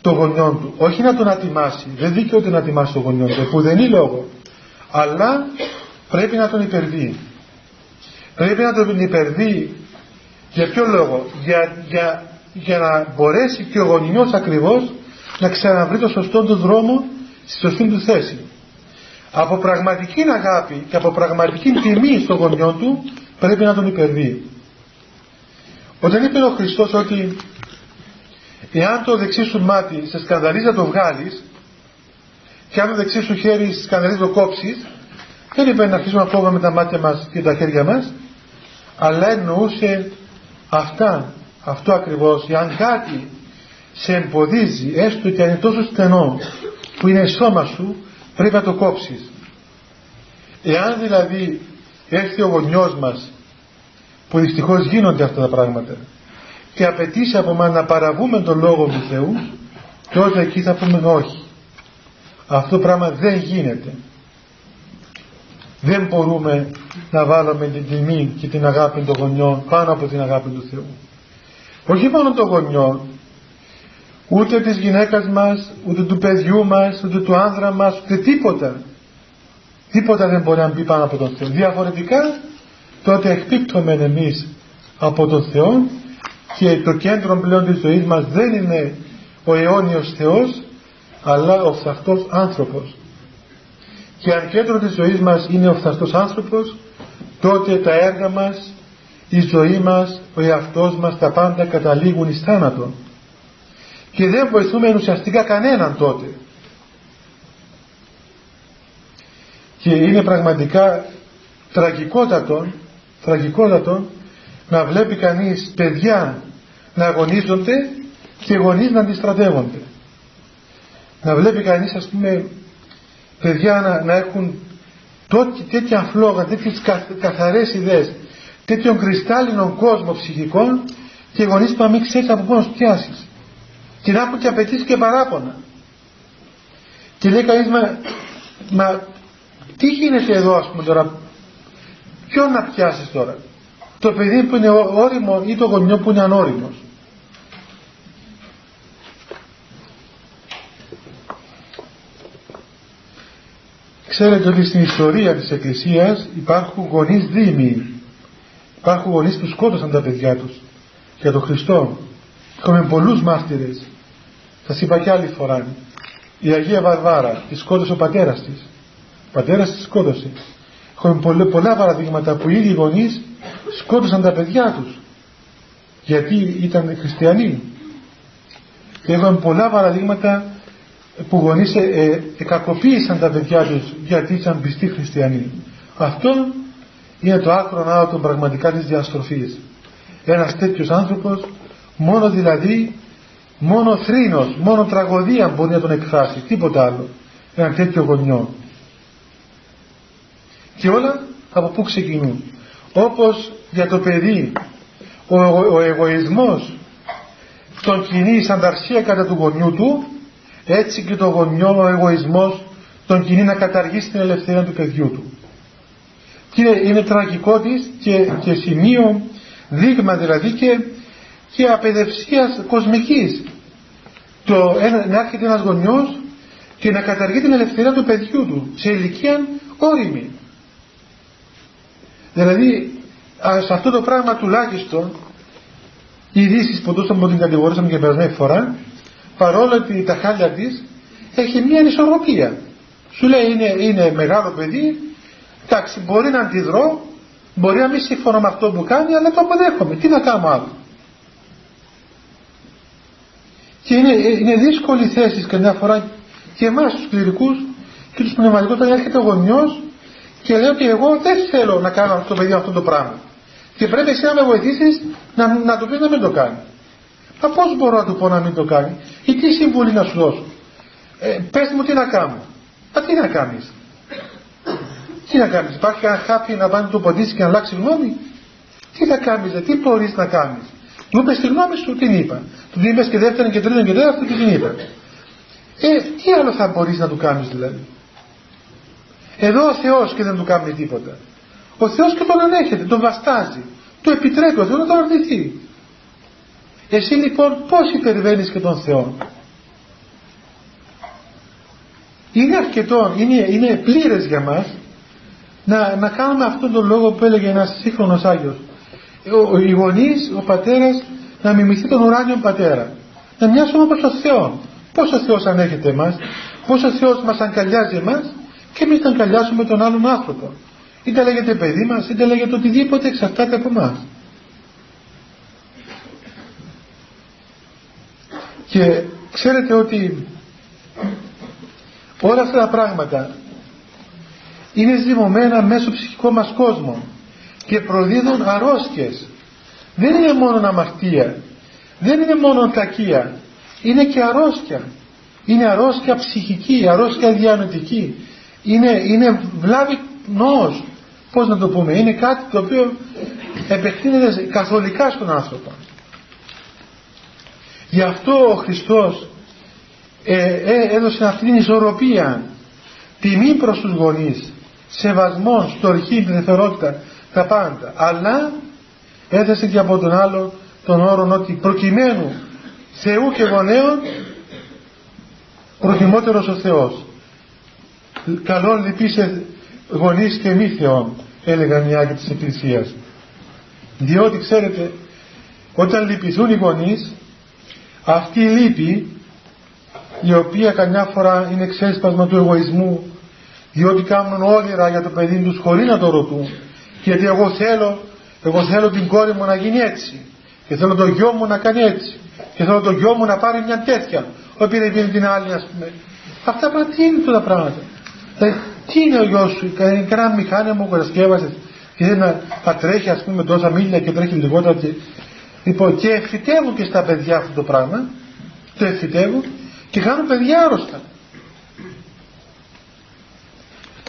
Speaker 1: το γονιόν του. Όχι να τον ατιμάσει. Δεν δίκαιοται να ατιμάσει το γονιόν του που δεν είναι λόγο. Αλλά πρέπει να τον υπερβεί. Πρέπει να τον υπερβεί. Για ποιο λόγο; Για, για, για να μπορέσει και ο γονιός ακριβώς να ξαναβρει το σωστό του δρόμο στη σωστή του θέση. Από πραγματική αγάπη και από πραγματική τιμή στο γονιό του πρέπει να τον υπερβεί όταν είπε ο Χριστός ότι εάν το δεξί σου μάτι σε σκανδαλίζει να το βγάλεις και αν το δεξί σου χέρι σε σκανδαλίζει να το κόψεις δεν είπε να αρχίσουμε να κόβουμε τα μάτια μας και τα χέρια μας αλλά εννοούσε αυτά αυτό ακριβώς. Εάν κάτι σε εμποδίζει έστω και αν είναι τόσο στενό που είναι σώμα σου πρέπει να το κόψεις. Εάν δηλαδή έρθει ο γονιός μας που δυστυχώς γίνονται αυτά τα πράγματα. Και απαιτήσει από εμάς να παραβούμε τον Λόγο του Θεού τότε εκεί θα πούμε όχι. Αυτό το πράγμα δεν γίνεται. Δεν μπορούμε να βάλουμε την τιμή και την αγάπη των γονιών πάνω από την αγάπη του Θεού. Όχι μόνο των γονιών ούτε της γυναίκας μας ούτε του παιδιού μας ούτε του άνδρα μας ούτε τίποτα. Τίποτα δεν μπορεί να μπει πάνω από τον Θεό. Διαφορετικά τότε εκπίπτουμε εμείς από τον Θεό και το κέντρο πλέον της ζωής μας δεν είναι ο αιώνιος Θεός αλλά ο φθαρτός άνθρωπος. Και αν κέντρο της ζωής μας είναι ο φθαρτός άνθρωπος τότε τα έργα μας η ζωή μας, ο εαυτός μας τα πάντα καταλήγουν εις θάνατο. Και δεν βοηθούμε ουσιαστικά κανέναν τότε. Και είναι πραγματικά τραγικότατο τραγικότατο να βλέπει κανείς παιδιά να αγωνίζονται και οι γονείς να αντιστρατεύονται. Να βλέπει κανείς ας πούμε παιδιά να, να έχουν τέτοια φλόγα, τέτοιες καθαρές ιδέες, τέτοιον κρυστάλλινο κόσμο ψυχικών και οι γονείς που να μην ξέρεις από πόνο πιάσεις. Και να έχουν και απαιτήσεις και παράπονα. Και λέει κανείς μα, μα τι γίνεται εδώ ας πούμε τώρα, ποιον να πιάσεις τώρα; Το παιδί που είναι όριμο ή το γονιό που είναι ανώριμος; Ξέρετε ότι στην ιστορία της Εκκλησίας υπάρχουν γονείς δήμοι. Υπάρχουν γονείς που σκότωσαν τα παιδιά τους για τον Χριστό. Έχουμε πολλούς μάρτυρες. Θα είπα και άλλη φορά. Η Αγία Βαρβάρα τη σκότωσε ο πατέρας της. Ο πατέρας της σκότωσε. Έχουμε πολλά, πολλά παραδείγματα που οι ίδιοι γονείς σκότωσαν τα παιδιά τους. Γιατί ήταν χριστιανοί. Και έχουμε πολλά παραδείγματα που γονείς ε, ε, εκακοποίησαν τα παιδιά τους γιατί ήταν πιστοί χριστιανοί. Αυτό είναι το άκρο άλλο των πραγματικά της διαστροφής. Ένας τέτοιος άνθρωπος μόνο δηλαδή μόνο θρήνος, μόνο τραγωδία μπορεί να τον εκφράσει, τίποτα άλλο. Ένα τέτοιο γονιό. Και όλα από πού ξεκινούν. Όπως για το παιδί ο, ο εγωισμός τον κινεί σαν ταρσία κατά του γονιού του έτσι και το γονιό ο εγωισμός τον κινεί να καταργήσει την ελευθερία του παιδιού του. Και είναι τραγικό της και, και σημείο δείγμα δηλαδή και, και απεδευσίας κοσμικής. Το, ένα, να έρχεται ένας γονιός και να καταργεί την ελευθερία του παιδιού του σε ηλικία όρημη. Δηλαδή σε αυτό το πράγμα τουλάχιστον οι ειδήσεις που τόσο που την κατηγορήσαμε και περασμένη φορά παρόλο ότι τα χάλια της έχει μια ανισορροπία. Σου λέει είναι, είναι μεγάλο παιδί, εντάξει μπορεί να αντιδρώ, μπορεί να μην συμφωνώ με αυτό που κάνει, αλλά το αποδέχομαι. Τι να κάνω άλλο. Και είναι, είναι δύσκολη θέση καμιά φορά και εμάς τους κληρικούς και τους πνευματικούς όταν έρχεται ο γονιός και λέει ότι εγώ δεν θέλω να κάνω αυτό το παιδί αυτό το πράγμα. Και πρέπει εσύ να με βοηθήσεις να, να το πεις να μην το κάνει. Μα πώς μπορώ να του πω να μην το κάνει, ή τι συμβουλή να σου δώσω; Ε, πες μου τι να κάνω. Μα τι να κάνεις; Τι να κάνεις, υπάρχει ένα χάπι να πάει να το ποτίσει και να αλλάξει γνώμη; Τι θα κάνεις, τι μπορείς να κάνεις; Μου είπες τη γνώμη σου, την είπα. Του είπες και δεύτερη και τρίτη και τέταρτη και την είπα. Ε, τι άλλο θα μπορείς να του κάνεις δηλαδή; Εδώ ο Θεός και δεν του κάνει τίποτα. Ο Θεός και τον ανέχεται, τον βαστάζει. Του επιτρέπει ο Θεός να τον αρνηθεί. Εσύ λοιπόν πώς υπερβαίνεις και τον Θεό. Είναι αρκετό, είναι, είναι πλήρες για μας να, να κάνουμε αυτόν τον λόγο που έλεγε ένας σύγχρονος Άγιος. Ο, οι γονείς, ο πατέρας να μιμηθεί τον ουράνιο πατέρα. Να μοιάσουμε όπως ο Θεό. Πώς ο Θεός ανέχεται εμάς, πώς ο Θεός μας αγκαλιάζει εμάς; Και εμείς να αγκαλιάσουμε τον άλλον άνθρωπο. Είτε λέγεται παιδί μας, είτε λέγεται οτιδήποτε εξαρτάται από εμάς. Και ξέρετε ότι όλα αυτά τα πράγματα είναι ζυμωμένα μέσω ψυχικό μας κόσμο και προδίδουν αρρώσκες. Δεν είναι μόνο αμαρτία, δεν είναι μόνο κακία, είναι και αρρώσκια. Είναι αρρώσκια ψυχική, αρρώσκια διανοητική. Είναι, είναι βλάβη νόος. Πώς να το πούμε, είναι κάτι το οποίο επεκτείνεται καθολικά στον άνθρωπο. Γι' αυτό ο Χριστός ε, ε, έδωσε αυτήν την ισορροπία τιμή προς τους γονείς σεβασμό, στοργή, την εθερότητα τα πάντα αλλά έθεσε και από τον άλλο τον όρο ότι προκειμένου Θεού και γονέων προτιμότερος ο Θεός καλό λυπήσε γονείς και μη Θεών έλεγαν οι Άγιοι της Εκκλησίας. Διότι ξέρετε όταν λυπηθούν οι γονείς αυτή η λύπη η οποία καμιά φορά είναι ξέσπασμα του εγωισμού διότι κάνουν όνειρα για το παιδί τους χωρίς να το ρωτούν γιατί εγώ θέλω εγώ θέλω την κόρη μου να γίνει έτσι και θέλω το γιο μου να κάνει έτσι και θέλω το γιο μου να πάρει μια τέτοια όχι να γίνει την άλλη ας πούμε. Αυτά πράγματα τι είναι τα πράγματα. δηλαδή, τι είναι ο γιος σου κανένα μηχάνημα μου κατασκεύασες και θέλει να, να τρέχει ας πούμε τόσα μίλια και τρέχει λιγότερα και Λοιπόν, και εφητεύουν και στα παιδιά αυτό το πράγμα, το εφητεύουν και κάνουν παιδιά άρρωστα.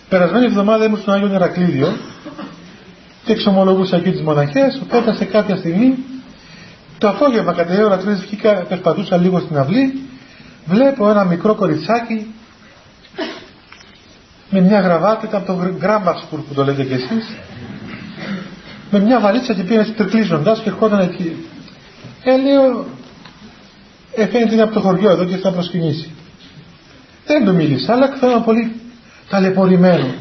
Speaker 1: Περασμένη εβδομάδα ήμουν στον Άγιο Νερακλήδιο και εξομολογούσα εκεί τις μοναχές, οπότε σε κάποια στιγμή το απόγευμα κατά η ώρα τρεις βγήκα, περπατούσα λίγο στην αυλή, βλέπω ένα μικρό κοριτσάκι με μια γραβάτα, ήταν από το Γκράμπαξπουρ που το λέτε κι εσείς, με μια βαλίτσα και πήγαινε τρικλίζοντας και ερχόταν εκεί. Ε, λέω, ε, φαίνεται είναι από το χωριό εδώ και θα προσκυνήσει. Δεν του μίλησα, αλλά θέλω πολύ ταλαιπωρημένο.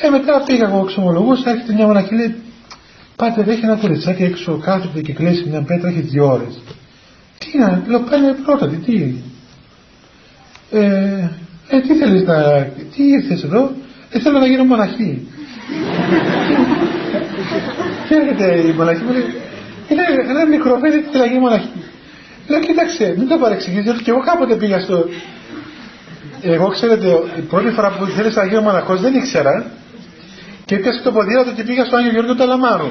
Speaker 1: Ε, μετά πήγα εγώ ξομολογούσα, έρχεται μια μοναχή λέει, πάτε δεν έχει ένα κοριτσάκι έξω, κάθεται και κλέσει μια πέτρα, έχει δύο ώρες. Τι να, λέω, πάνε πρώτα, τι, τι. Ε, ε, τι θέλεις να, τι ήρθες εδώ, ε, θέλω να γίνω μοναχή. και έρχεται η μοναχή μου λέει, είναι ένα μικρό παιδί, τι θέλει να γίνει μοναχή; Λέω, κοίταξε, μην το παρεξηγήσεις, και εγώ κάποτε πήγα στο, εγώ ξέρετε, η πρώτη φορά που θέλησα να γίνω μοναχός δεν ήξερα και έπιασε το ποδήλατο και πήγα στο Άγιο Γιώργο Ταλαμάρου.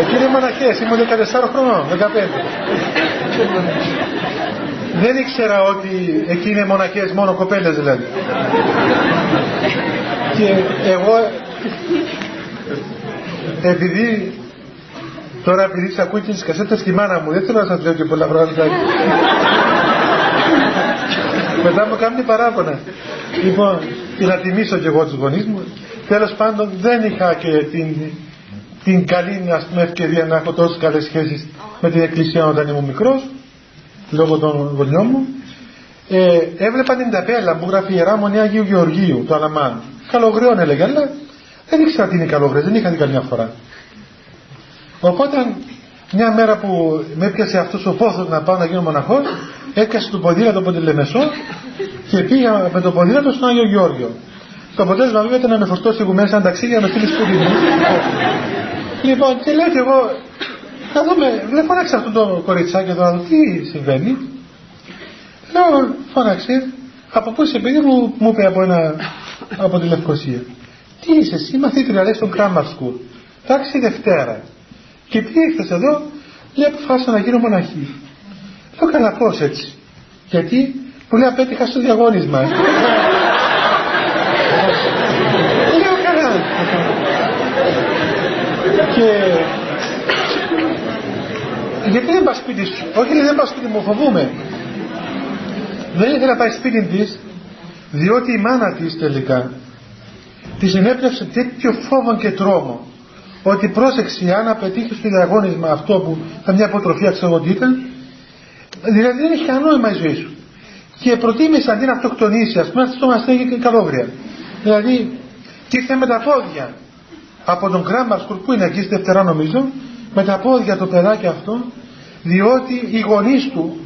Speaker 1: Εκεί είναι μοναχές, ήμουν 14 χρονών, 15. δεν ήξερα ότι εκεί είναι μοναχές, μόνο κοπέλες δηλαδή. και εγώ επειδή τώρα επειδή σας ακούει και τις κασέτες στη μάνα μου δεν θέλω να σας λέω και πολλά πράγματα μετά μου κάνει παράπονα. Λοιπόν, και να τιμήσω και εγώ τους γονείς μου. Τέλος πάντων δεν είχα και την, την καλή ας πούμε, ευκαιρία να έχω τόσες καλές σχέσεις με την εκκλησία όταν ήμουν μικρός, λόγω των γονιών μου. Ε, έβλεπα την ταπέλα που γράφει Ιερά Μονή Αγίου Γεωργίου, το Αλαμάν. Καλογριών έλεγε, αλλά δεν ήξερα τι είναι καλογριό, δεν είχα δει καμιά φορά. Οπότε μια μέρα που με έπιασε αυτός ο πόθο να πάω να γίνω μοναχός, έκασε το ποδήλατο από τη Λεμεσό και πήγα με το ποδήλατο στον Άγιο Γιώργιο. Το αποτέλεσμα βέβαια ήταν να με φορτώσει εγώ μέσα ταξίδι για να με στείλει σπίτι μου. λοιπόν, και λέω και εγώ, να δούμε, δεν φώναξε αυτό το κοριτσάκι εδώ, να δω τι συμβαίνει. Λέω, φώναξε, από πού είσαι παιδί μου, μου είπε από, ένα, από τη Λευκοσία. Τι είσαι εσύ, μαθήτρια λέει στον Grammar School. Εντάξει Δευτέρα. Και τι ήρθες εδώ, λέει αποφάσισα να γίνω μοναχή. Λέω καλά πώς έτσι. Γιατί που λέει απέτυχα στο διαγώνισμα. Λέω καλά. Και γιατί δεν πάει σπίτι σου; Όχι δεν πάει σπίτι μου, φοβούμαι. Δεν ήθελε να πάει σπίτι της, διότι η μάνα της τελικά τη ενέπνευσε τέτοιο φόβο και τρόμο ότι πρόσεξε αν απετύχει στο διαγώνισμα αυτό που θα μια αποτροφία ξέρω ότι ήταν δηλαδή δεν έχει κανένα νόημα η ζωή σου και προτίμησε αντί να αυτοκτονήσει ας πούμε στο μαστέγει και καλόγρια δηλαδή και ήρθε με τα πόδια από τον Γκράμπαρσκουρ που είναι εκεί στη Δευτερά νομίζω με τα πόδια το παιδάκι αυτό διότι οι γονείς του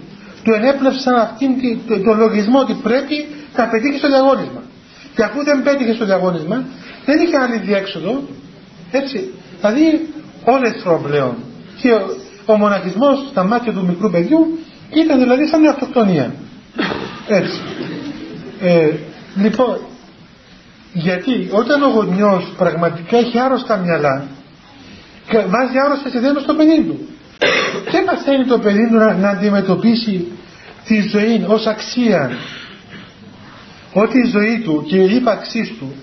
Speaker 1: του ενέπνευσαν αυτήν τον λογισμό ότι πρέπει να πετύχει στο διαγώνισμα και αφού δεν πέτυχε στο διαγώνισμα δεν είχε άλλη διέξοδο έτσι Δηλαδή όλες πλέον. Και ο, ο μοναχισμός στα μάτια του μικρού παιδιού ήταν δηλαδή σαν μια αυτοκτονία. Έτσι. Ε, λοιπόν, γιατί όταν ο γονιός πραγματικά έχει άρρωστα μυαλά βάζει άρρωστα σε στο παιδί του και μαθαίνει το παιδί του να, να αντιμετωπίσει τη ζωή ως αξία ότι η ζωή του και η ύπαρξής του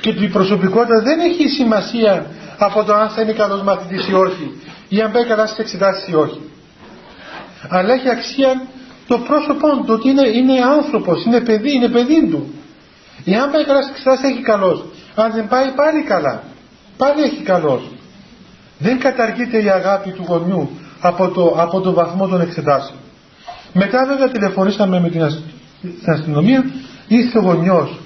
Speaker 1: και η προσωπικότητα δεν έχει σημασία από το αν θα είναι καλός μαθητής ή όχι ή αν πάει καλά στις εξετάσεις ή όχι. Αλλά έχει αξία το πρόσωπό του, ότι είναι, είναι άνθρωπος, είναι παιδί, είναι παιδί του. Εάν πάει καλά στις εξετάσεις έχει καλός. Αν δεν πάει πάλι καλά. Πάλι έχει καλός. Δεν καταργείται η αγάπη του γονιού από το, από το βαθμό των εξετάσεων. Μετά βέβαια τηλεφωνήσαμε με την, αστυνομία, ήρθε ο γονιός,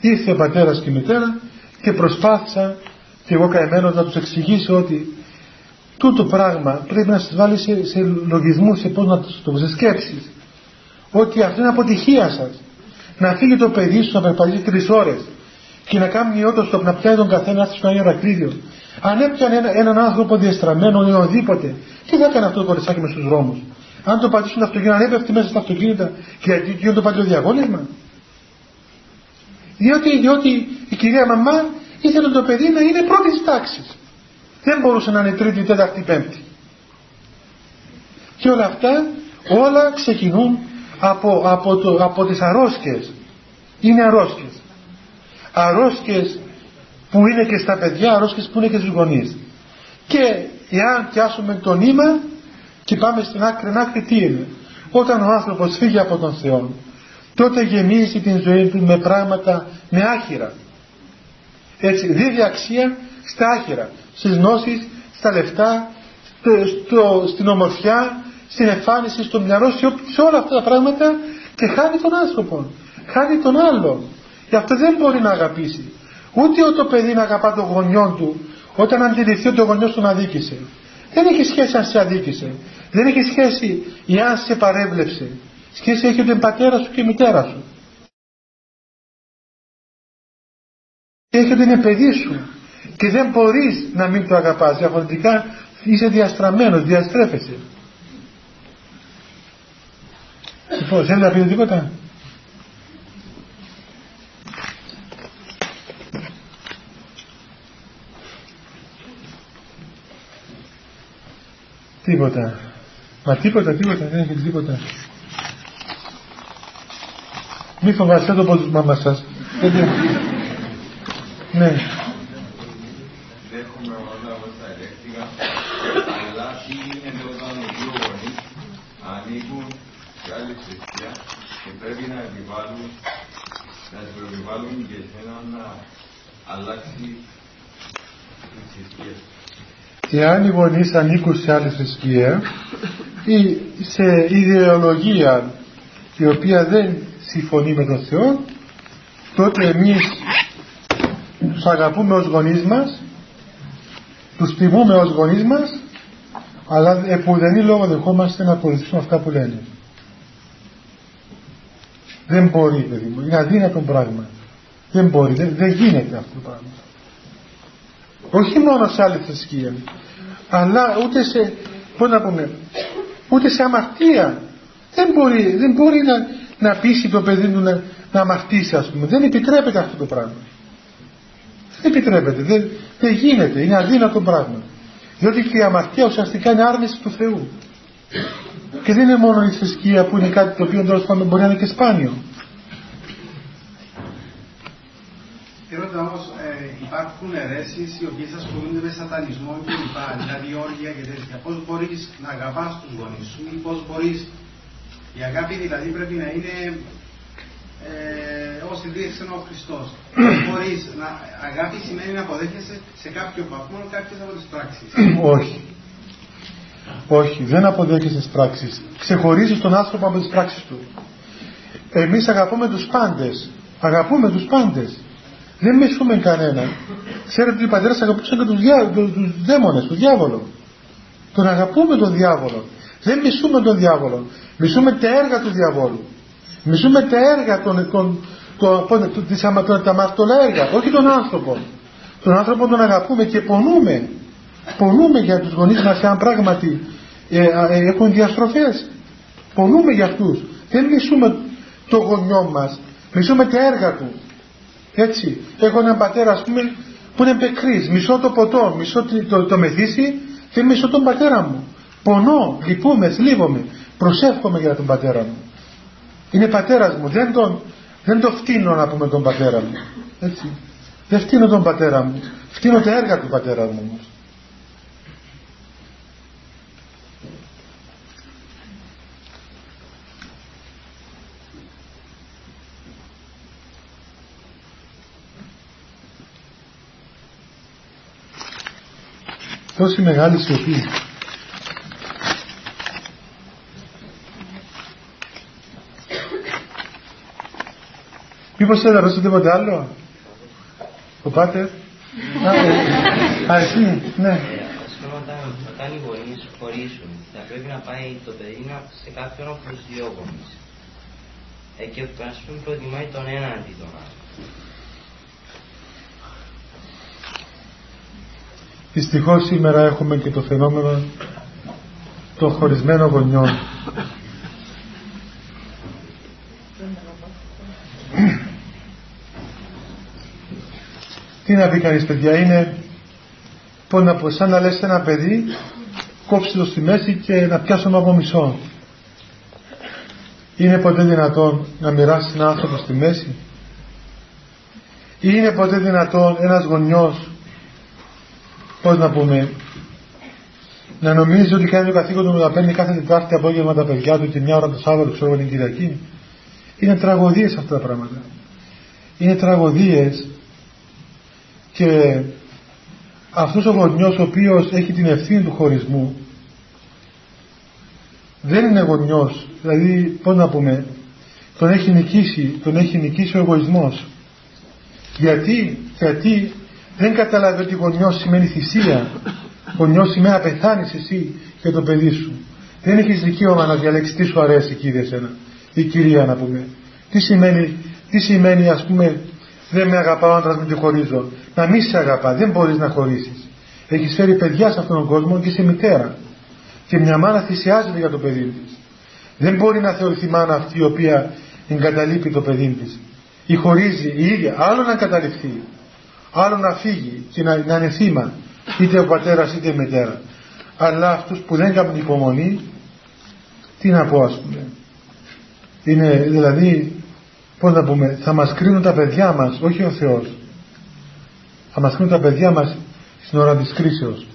Speaker 1: ήρθε ο πατέρας και η μητέρα και προσπάθησα και εγώ καημένος να τους εξηγήσω ότι τούτο πράγμα πρέπει να σας βάλει σε, σε λογισμού, σε πώς να το σε σκέψεις. Ότι αυτή είναι αποτυχία σας. Να φύγει το παιδί σου να περπατήσει τρεις ώρες και να κάνει στο να πιάνει τον καθένα στο Άγιο Ρακλίδιο. Αν έπιανε ένα, έναν άνθρωπο διαστραμμένο ή οδήποτε, τι θα έκανε αυτό το κοριτσάκι μες στους δρόμους; Αν το πατήσουν το αυτοκίνητο, αν έπεφτε μέσα στα αυτοκίνητα και γιατί το το διαγώνισμα. Διότι, διότι η κυρία μαμά ήθελε το παιδί να είναι πρώτης τάξης. δεν μπορούσε να είναι τρίτη, τέταρτη, πέμπτη. Και όλα αυτά όλα ξεκινούν από, από, το, από τις αρρώσκες. Είναι αρρώσκες. Αρρώσκες που είναι και στα παιδιά, αρρώσκες που είναι και στους γονείς. Και εάν πιάσουμε το νήμα και πάμε στην άκρη, άκρη τι είναι; Όταν ο άνθρωπος φύγει από τον Θεό, τότε γεμίζει την ζωή του με πράγματα, με άχυρα. Έτσι, δίδει αξία στα άχυρα, στις γνώσεις, στα λεφτά, στο, στην ομορφιά, στην εμφάνιση, στο μυαλό, σε όλα αυτά τα πράγματα και χάνει τον άνθρωπο. Χάνει τον άλλον. Γι' αυτό δεν μπορεί να αγαπήσει. Ούτε το παιδί να αγαπά τον γονιό του όταν αντιληφθεί ότι ο γονιός τον αδίκησε. Δεν έχει σχέση αν σε αδίκησε. Δεν έχει σχέση ή αν σε παρέβλεψε. Σχέση έχει τον πατέρα σου και η μητέρα σου. Έχει ότι είναι παιδί σου. Και δεν μπορείς να μην το αγαπάς. Διαφορετικά είσαι διαστραμμένος, διαστρέφεσαι. Λοιπόν, θέλετε να πείτε τίποτα; Τίποτα. Μα τίποτα, τίποτα, δεν έχει τίποτα. Μη φοβάστε το πω τους μάμα σας. ναι.
Speaker 2: πρέπει να επιβάλλουν, να επιβάλλουν και εσένα να αλλάξει τη θρησκεία.
Speaker 1: Εάν οι γονείς ανήκουν σε άλλη θρησκεία ή σε ιδεολογία η οποία δεν συμφωνεί με τον Θεό, τότε εμείς τους αγαπούμε ως γονείς μας, τους τιμούμε ως γονείς μας, αλλά επουδενή λόγο δεχόμαστε να αποδειχθούν αυτά που λένε. Δεν μπορεί, παιδί μου. Είναι αδύνατο πράγμα. Δεν μπορεί. Δεν, δεν γίνεται αυτό το πράγμα. Όχι μόνο σε άλλη θρησκεία, αλλά ούτε σε, πώς να πούμε, ούτε σε αμαρτία. Δεν μπορεί, δεν μπορεί να, να πείσει το παιδί του να, να αμαρτήσει, ας πούμε. Δεν επιτρέπεται αυτό το πράγμα. Δεν επιτρέπεται. Δεν, δεν γίνεται. Είναι αδύνατο πράγμα. Διότι και η αμαρτία ουσιαστικά είναι άρνηση του Θεού. Και δεν είναι μόνο η θρησκεία που είναι κάτι το οποίο τέλος πάντων μπορεί να είναι και σπάνιο.
Speaker 3: Υπάρχουν αιρέσεις οι οποίες ασχολούνται με σατανισμό και λοιπά, δηλαδή όργια και τέτοια. Πώς μπορείς να αγαπάς τους γονείς σου ή πώς μπορείς. Η αγάπη δηλαδή πρέπει να είναι ε, ω ιδρύεσαι ο Χριστός. Μπορείς να. Αγάπη σημαίνει να αποδέχεσαι σε κάποιο βαθμό κάποιες από τις πράξεις.
Speaker 1: Όχι. Όχι, δεν αποδέχεσαι τις πράξεις. Ξεχωρίζεις τον άνθρωπο από τις πράξεις του. Εμείς αγαπούμε τους πάντες. Αγαπούμε τους πάντες. Δεν μισούμε κανέναν. Ξέρετε ότι οι πατέρες αγαπούσαν και τους, διά, τους, τους δαίμονες, τον διάβολο. Τον αγαπούμε τον διάβολο. Δεν μισούμε τον διάβολο. Μισούμε τα έργα του διαβόλου. Μισούμε τα έργα των, των, το, το, τις, τα αμαρτωλά έργα, όχι τον άνθρωπο. Τον άνθρωπο τον αγαπούμε και πονούμε. Πονούμε για τους γονείς μας αν πράγματι ε, ε, έχουν διαστροφές. Πονούμε για αυτούς. Δεν μισούμε το γονιό μας. Μισούμε τα έργα του. Έτσι. Έχω έναν πατέρα ας πούμε που είναι πεκρής. Μισώ το ποτό, μισώ το, το, μεθύσι και μισώ τον πατέρα μου. Πονώ, λυπούμε, θλίβομαι. Προσεύχομαι για τον πατέρα μου. Είναι πατέρας μου. Δεν τον, δεν το φτύνω να πούμε τον πατέρα μου. Έτσι. Δεν φτύνω τον πατέρα μου. Φτύνω τα έργα του πατέρα μου τόση μεγάλη σιωπή. Μήπως θέλει να ρωτήσω τίποτε άλλο; Ο Πάτερ; Α, εσύ, ναι.
Speaker 4: Όταν οι γονείς χωρίσουν, θα πρέπει να πάει το παιδί σε κάποιον από τους δύο γονείς. Ε, και ας πούμε προτιμάει τον ένα αντί τον άλλο.
Speaker 1: Δυστυχώς σήμερα έχουμε και το φαινόμενο των χωρισμένων γονιών. Τι να πει κανείς παιδιά, είναι Πώς να πω, σαν να λες ένα παιδί, κόψει το στη μέση και να πιάσουμε από μισό. Είναι ποτέ δυνατόν να μοιράσει έναν άνθρωπο στη μέση; Ή είναι ποτέ δυνατόν ένας γονιός, πώς να πούμε, να νομίζει ότι κάνει το καθήκον του να παίρνει κάθε Τετάρτη απόγευμα τα παιδιά του και μια ώρα το Σάββατο, ξέρω την Κυριακή. Είναι τραγωδίες αυτά τα πράγματα. Είναι τραγωδίες και αυτός ο γονιός ο οποίος έχει την ευθύνη του χωρισμού δεν είναι γονιός, δηλαδή πώς να πούμε, τον έχει νικήσει, τον έχει νικήσει ο εγωισμός. Γιατί, γιατί δεν καταλαβαίνει ότι γονιός σημαίνει θυσία, γονιός σημαίνει να πεθάνεις εσύ για το παιδί σου. Δεν έχεις δικαίωμα να διαλέξεις τι σου αρέσει κύριε σένα, η κυρία να πούμε. Τι σημαίνει, τι σημαίνει ας πούμε δεν με αγαπά ο άντρας με τη χωρίζω. Να μην σε αγαπά, δεν μπορείς να χωρίσεις. Έχεις φέρει παιδιά σε αυτόν τον κόσμο και είσαι μητέρα. Και μια μάνα θυσιάζεται για το παιδί της. Δεν μπορεί να θεωρηθεί μάνα αυτή η οποία εγκαταλείπει το παιδί της. Ή χωρίζει η ίδια. Άλλο να καταληφθεί. Άλλο να φύγει και να, να είναι θύμα. Είτε ο πατέρας είτε η μητέρα. Αλλά αυτούς που δεν κάνουν υπομονή, τι να πω ας πούμε. Είναι δηλαδή, πώς να πούμε, θα μας κρίνουν τα παιδιά μας, όχι ο Θεός. Θα μας κρίνουν τα παιδιά μας στην ώρα της κρίσεως.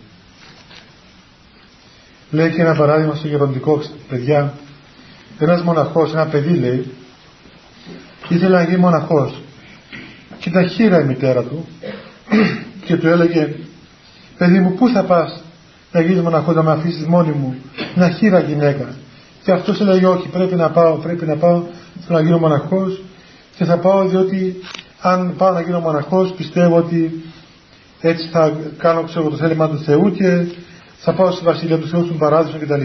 Speaker 1: Λέει και ένα παράδειγμα στο γεροντικό παιδιά. Ένας μοναχός, ένα παιδί λέει, ήθελε να γίνει μοναχός. Και τα χείρα η μητέρα του και του έλεγε παιδί μου πού θα πας; Να γίνεις μοναχός να με αφήσεις μόνη μου μια χείρα γυναίκα και αυτός έλεγε όχι πρέπει να πάω πρέπει να πάω θέλω να γίνω μοναχός και θα πάω διότι αν πάω να γίνω μοναχός πιστεύω ότι έτσι θα κάνω ξέρω το θέλημα του Θεού και θα πάω στη Βασιλεία του Θεού στον Παράδεισο κτλ.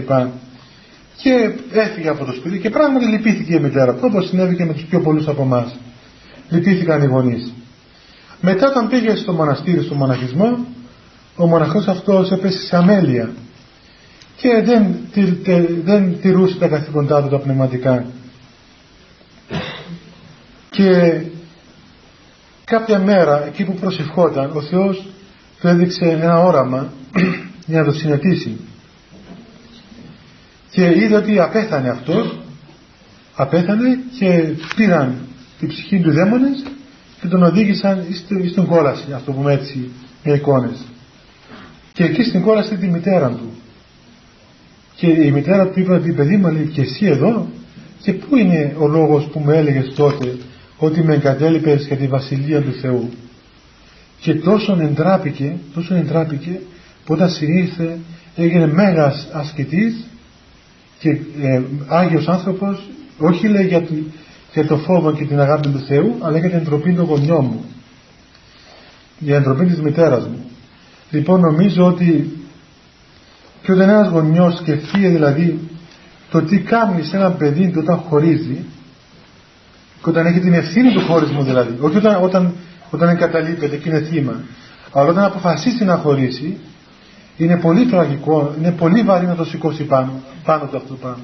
Speaker 1: Και έφυγε από το σπίτι και πράγματι λυπήθηκε η μητέρα του, όπως συνέβη και με τους πιο πολλούς από εμάς. Λυπήθηκαν οι γονείς. Μετά όταν πήγε στο μοναστήρι, στο μοναχισμό, ο μοναχός αυτός έπεσε σε αμέλεια και δεν, δεν τηρούσε τα καθήκοντά του τα πνευματικά. Και κάποια μέρα, εκεί που προσευχόταν, ο Θεός του έδειξε ένα όραμα για να το συνετήσει και είδε ότι απέθανε αυτός απέθανε και πήραν την ψυχή του δαίμονες και τον οδήγησαν στην κόλαση αυτό το πούμε έτσι με εικόνες. Και εκεί στην κόλαση τη μητέρα του. Και η μητέρα του είπε ότι παιδί μου λέει και εσύ εδώ και πού είναι ο λόγος που με έλεγες τότε ότι με εγκατέλειπες για τη βασιλεία του Θεού; Και τόσο εντράπηκε τόσο εντράπηκε που όταν συνήθε έγινε μέγας ασκητής και ε, Άγιος άνθρωπος όχι λέει για, για το φόβο και την αγάπη του Θεού αλλά για την εντροπή του γονιών μου για την εντροπή της μητέρας μου λοιπόν νομίζω ότι και όταν ένας γονιός σκεφτεί δηλαδή το τι κάνει σε ένα παιδί του όταν χωρίζει και όταν έχει την ευθύνη του χωρισμού δηλαδή όχι όταν, όταν, όταν εγκαταλείπεται και είναι θύμα αλλά όταν αποφασίσει να χωρίσει είναι πολύ τραγικό, είναι πολύ βαρύ να το σηκώσει πάνω, πάνω το αυτό πάνω.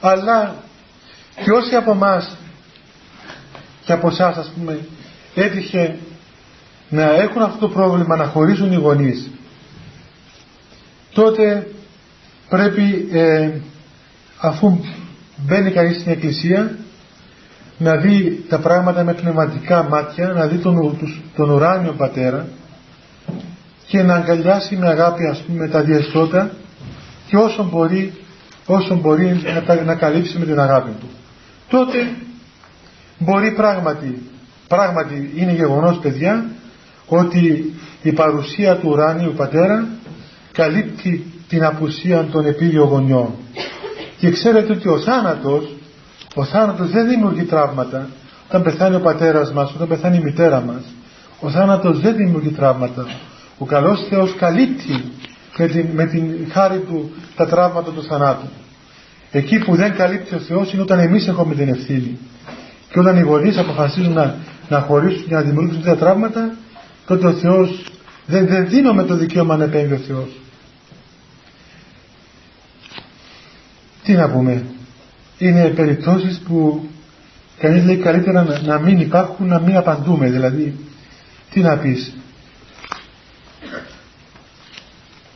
Speaker 1: Αλλά και όσοι από εμάς και από εσάς ας πούμε έτυχε να έχουν αυτό το πρόβλημα να χωρίζουν οι γονείς τότε πρέπει ε, αφού μπαίνει κανείς στην εκκλησία να δει τα πράγματα με πνευματικά μάτια να δει τον, τον ουράνιο πατέρα και να αγκαλιάσει με αγάπη ας πούμε τα διαστότα και όσο μπορεί, όσο μπορεί να, τα, να καλύψει με την αγάπη του. Τότε μπορεί πράγματι, πράγματι είναι γεγονός παιδιά ότι η παρουσία του ουράνιου πατέρα καλύπτει την απουσία των επίγειων γονιών. Και ξέρετε ότι ο θάνατος, ο θάνατος δεν δημιουργεί τραύματα. Όταν πεθάνει ο πατέρας μας, όταν πεθάνει η μητέρα μας, ο θάνατος δεν δημιουργεί τραύματα. Ο καλός Θεός καλύπτει με την, με την χάρη του τα τραύματα του θανάτου. Εκεί που δεν καλύπτει ο Θεός είναι όταν εμείς έχουμε την ευθύνη. Και όταν οι γονείς αποφασίζουν να, να χωρίσουν και να δημιουργήσουν τέτοια τραύματα, τότε ο Θεός δεν, δεν δίνουμε το δικαίωμα να επέμβει ο Θεός. Τι να πούμε. Είναι περιπτώσεις που κανείς λέει καλύτερα να, να μην υπάρχουν, να μην απαντούμε. Δηλαδή, τι να πεις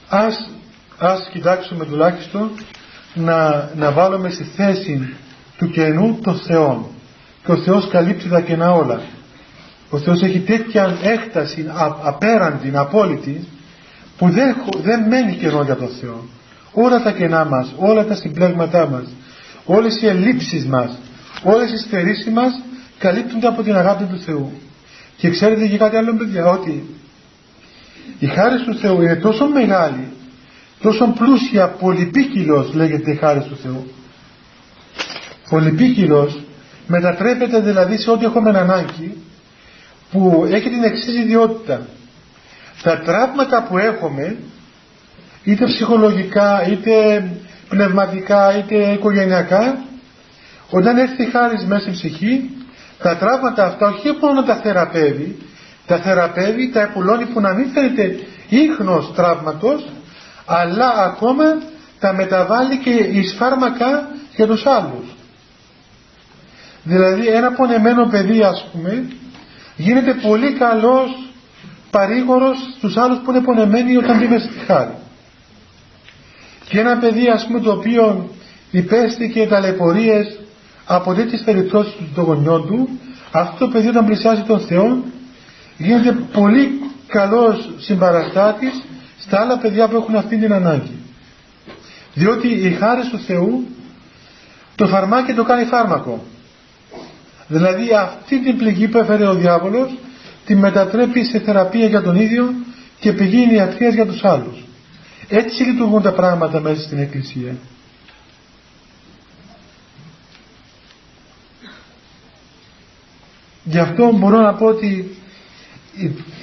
Speaker 1: ας, ας κοιτάξουμε τουλάχιστον να, να βάλουμε στη θέση του κενού των Θεών και ο Θεός καλύπτει τα κενά όλα. Ο Θεός έχει τέτοια έκταση απέραντη, απόλυτη που δεν, δεν μένει κενό για τον Θεό. Όλα τα κενά μας, όλα τα συμπλέγματά μας όλες οι ελλείψεις μας όλες οι στερήσεις μας καλύπτονται από την αγάπη του Θεού. Και ξέρετε και κάτι άλλο παιδιά ότι η χάρη του Θεού είναι τόσο μεγάλη τόσο πλούσια πολυπίκυλος λέγεται η χάρη του Θεού. Πολυπίκυλος μετατρέπεται δηλαδή σε ό,τι έχουμε ανάγκη που έχει την εξής ιδιότητα. Τα τραύματα που έχουμε είτε ψυχολογικά είτε πνευματικά είτε οικογενειακά όταν έρθει η χάρη μέσα στην ψυχή τα τραύματα αυτά όχι μόνο τα θεραπεύει τα θεραπεύει, τα επουλώνει που να μην φαίνεται ίχνος τραύματος αλλά ακόμα τα μεταβάλλει και εις φάρμακα για τους άλλους δηλαδή ένα πονεμένο παιδί ας πούμε γίνεται πολύ καλός παρήγορος στους άλλους που είναι πονεμένοι όταν μπει στη χάρη. Και ένα παιδί ας πούμε το οποίο υπέστηκε ταλαιπωρίες από τέτοιες περιπτώσεις των γονιών του αυτό το παιδί όταν πλησιάζει τον Θεό γίνεται πολύ καλός συμπαραστάτης στα άλλα παιδιά που έχουν αυτή την ανάγκη. Διότι η χάρη του Θεού το φαρμάκι το κάνει φάρμακο δηλαδή αυτή την πληγή που έφερε ο διάβολος τη μετατρέπει σε θεραπεία για τον ίδιο και πηγή ιατρίας για τους άλλους. Έτσι λειτουργούν τα πράγματα μέσα στην Εκκλησία. Γι' αυτό μπορώ να πω ότι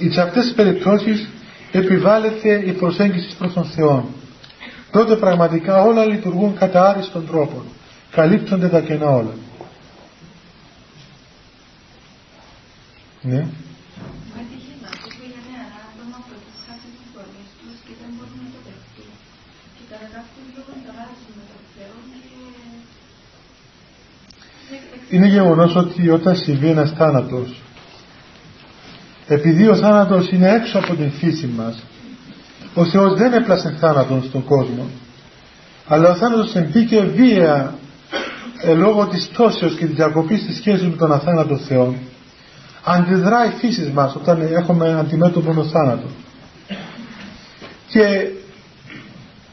Speaker 1: σε αυτές τις περιπτώσεις επιβάλλεται η προσέγγιση προς τον Θεό. Τότε πραγματικά όλα λειτουργούν κατά άριστον τρόπο καλύπτονται τα κενά όλα ναι. Είναι γεγονός ότι όταν συμβεί ένας θάνατος επειδή ο θάνατος είναι έξω από την φύση μας ο Θεός δεν έπλασε θάνατον στον κόσμο αλλά ο θάνατος εμπήκε βία ε, λόγω της τόσεως και της διακοπής της σχέσης με τον αθάνατο Θεό αντιδράει η φύση μας όταν έχουμε αντιμέτωπο με θάνατο. Και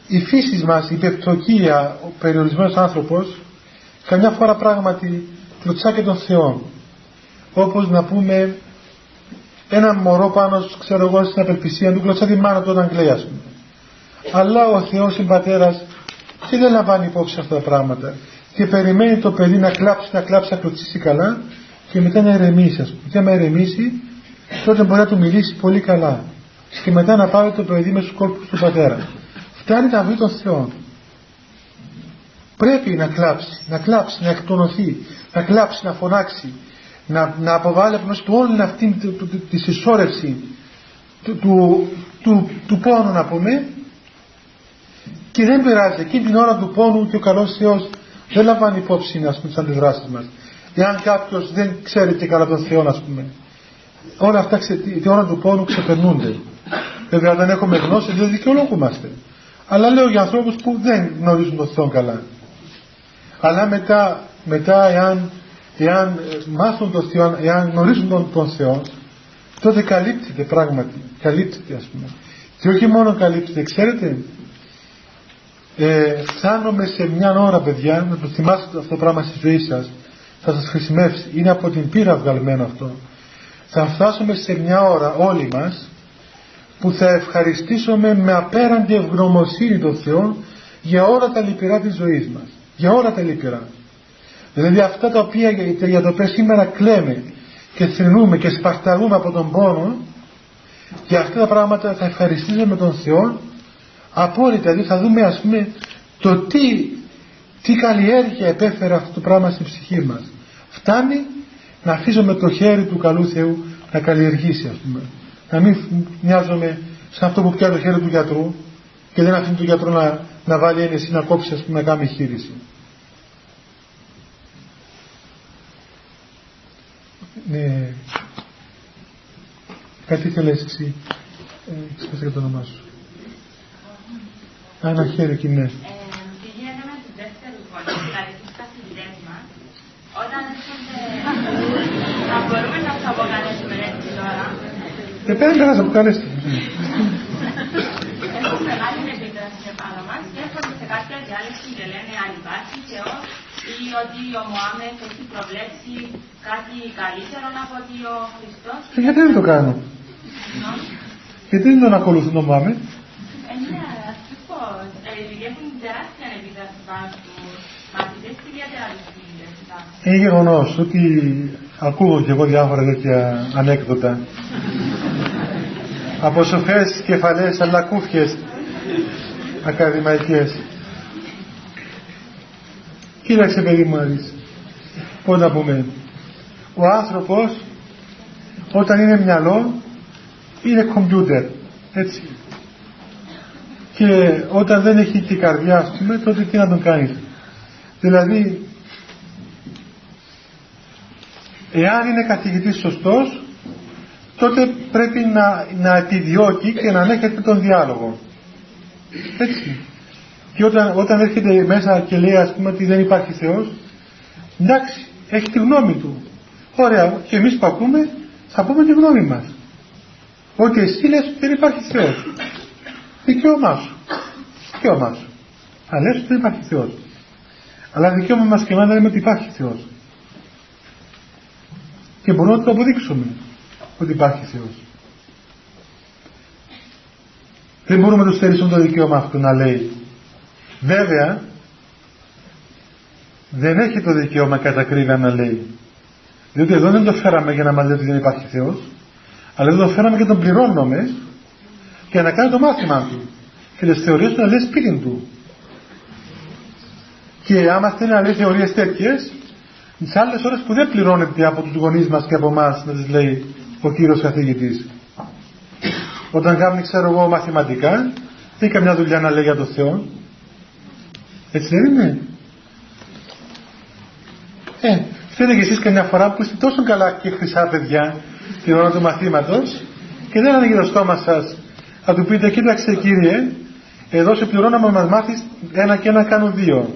Speaker 1: η φύση μας, η πεπτοκία, ο περιορισμένος άνθρωπος καμιά φορά πράγματι κλωτσά και τον Θεό όπως να πούμε ένα μωρό πάνω ξέρω εγώ στην απελπισία του κλωτσά τη μάνα του όταν κλαίει ας πούμε. Αλλά ο Θεός ο πατέρας και δεν λαμβάνει υπόψη αυτά τα πράγματα. Και περιμένει το παιδί να κλάψει, να κλάψει, να κλωτσίσει καλά και μετά να ερεμήσει ας πούμε. Και άμα ερεμήσει τότε μπορεί να του μιλήσει πολύ καλά. Και μετά να πάρει το παιδί με στους κόλπους του πατέρα. Φτάνει να βρει τον Θεό πρέπει να κλάψει, να κλάψει, να εκτονωθεί, να κλάψει, να φωνάξει, να, να αποβάλει από του όλη αυτή τη συσσόρευση του, του, του, του πόνου να πούμε. Και δεν πειράζει εκείνη την ώρα του πόνου και ο καλός Θεός δεν λαμβάνει υπόψη ας πούμε τις αντιδράσεις μας εάν κάποιος δεν ξέρει και καλά τον Θεό ας πούμε όλα αυτά την ώρα του πόνου ξεπερνούνται. Βέβαια δεν έχουμε γνώση δεν δικαιολογούμαστε. Αλλά λέω για ανθρώπους που δεν γνωρίζουν τον Θεό καλά. Αλλά μετά, μετά εάν, εάν μάθουν τον Θεό, εάν γνωρίζουν τον, τον Θεό, τότε καλύπτεται πράγματι, καλύπτεται ας πούμε. Και όχι μόνο καλύπτεται, ξέρετε, ε, φτάνουμε σε μια ώρα παιδιά, να το θυμάστε αυτό το πράγμα στη ζωή σας, θα σας χρησιμεύσει, είναι από την πείρα βγαλμένο αυτό. Θα φτάσουμε σε μια ώρα όλοι μας, που θα ευχαριστήσουμε με απέραντη ευγνωμοσύνη τον Θεό για όλα τα λυπηρά της ζωής μας για όλα τα λύπηρα. Δηλαδή αυτά τα οποία για τα οποία σήμερα κλαίμε και θρυνούμε και σπαρταλούμε από τον πόνο και αυτά τα πράγματα θα ευχαριστήσουμε τον Θεό απόλυτα, δηλαδή θα δούμε ας πούμε το τι, τι καλλιέργεια επέφερε αυτό το πράγμα στην ψυχή μας. Φτάνει να αφήσουμε το χέρι του καλού Θεού να καλλιεργήσει ας πούμε. Να μην μοιάζουμε σαν αυτό που πιάνει το χέρι του γιατρού και δεν αφήνει τον γιατρό να, να βάλει ένεση να κόψει ας πούμε να κάνει χείριση. Ναι. Κάτι ήθελες εσύ. Ε, για το όνομά σου. Ένα χέρι και ναι.
Speaker 5: Ε, τι γίνεται με τους δεύτερους γονείς, δηλαδή τους καθηγητές μας, όταν έρχονται, θα μπορούμε να τους αποκαλέσουμε έτσι τώρα.
Speaker 1: Δepende να σε αποκαλέσετε.
Speaker 5: Έχουν μεγάλη επίδραση επάνω μας και έρχονται σε κάποια διάλεξη και λένε αν υπάρχει Θεός ή ότι ο Μωάμεθ έχει προβλέψει κάτι καλύτερο από ότι ο Χριστός.
Speaker 1: Ε, γιατί δεν το κάνω; Γιατί δεν τον ακολουθούν τον Μωάμεθ. Είναι γεγονός ότι ακούω και εγώ διάφορα τέτοια ανέκδοτα από σοφές κεφαλές αλλά κούφιες ακαδημαϊκές. Κοίταξε παιδί μου να δεις. Πώς να πούμε. Ο άνθρωπος όταν είναι μυαλό είναι κομπιούτερ. Έτσι. Και όταν δεν έχει και καρδιά ας πούμε τότε τι να τον κάνεις. Δηλαδή εάν είναι καθηγητής σωστός τότε πρέπει να, να επιδιώκει και να ανέχεται τον διάλογο. Έτσι. Και όταν, όταν έρχεται μέσα και λέει ας πούμε ότι δεν υπάρχει Θεός, εντάξει, έχει τη γνώμη του. Ωραία, και εμείς που ακούμε, θα πούμε τη γνώμη μας. Ότι εσύ λες ότι δεν υπάρχει Θεός. Δικαίωμά σου. Δικαίωμά σου. Θα λες ότι δεν υπάρχει Θεός. Αλλά δικαίωμα μας και εμάς να λέμε ότι υπάρχει Θεός. Και μπορούμε να το αποδείξουμε ότι υπάρχει Θεός. Δεν μπορούμε να του στερήσουμε το δικαίωμα αυτό να λέει. Βέβαια, δεν έχει το δικαίωμα κατά ακρίβεια να λέει. Διότι εδώ δεν το φέραμε για να μας λέει ότι δεν υπάρχει Θεός, αλλά εδώ το φέραμε και τον πληρώνουμε για να κάνει το μάθημα του. Και τις θεωρίες του να λέει σπίτι του. Και άμα θέλει να λέει θεωρίες τέτοιες, τις άλλες ώρες που δεν πληρώνεται από τους γονείς μας και από εμάς να τις λέει ο κύριος καθηγητής. Όταν κάνει ξέρω εγώ μαθηματικά, δεν έχει καμιά δουλειά να λέει για το Θεό. Έτσι δεν είναι; Ε, θέλετε και εσείς καμιά φορά που είστε τόσο καλά και χρυσά παιδιά την ώρα του μαθήματος και δεν ανοίγει το στόμα σας να του πείτε κοίταξε κύριε εδώ σε πληρώνω να μας μάθεις ένα και ένα κάνουν δύο.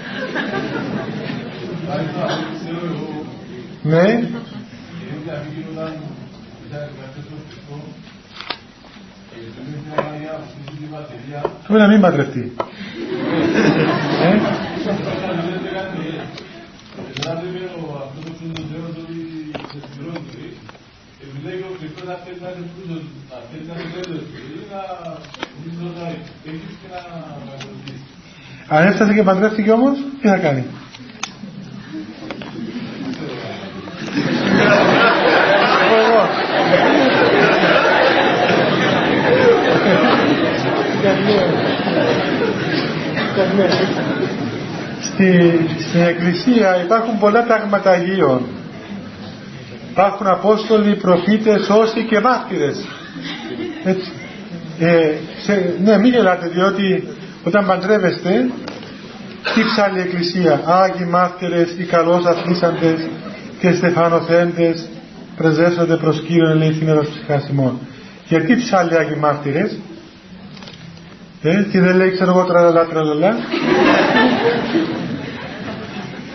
Speaker 1: Ναι. Πρέπει να μην παντρευτεί. ε; Αν έφτασε και παντρεύτηκε όμως, τι θα κάνει; Εγώ. Στη, στην Εκκλησία υπάρχουν πολλά πράγματα Αγίων. Υπάρχουν Απόστολοι, προφήτες, όσοι και μάρτυρες. Έτσι. Ε, σε, ναι, μην γελάτε, διότι όταν παντρεύεστε, τι ψάλλει η Εκκλησία; Άγιοι μάρτυρες, οι καλώς αθλήσαντες και στεφανοθέντες, πρεζεύσονται προς Κύριον ελέγχη νερός ψυχασιμών. Γιατί ψάλλει Άγιοι μάρτυρες, ε, και δεν λέει ξέρω εγώ τραλαλά τραλαλά.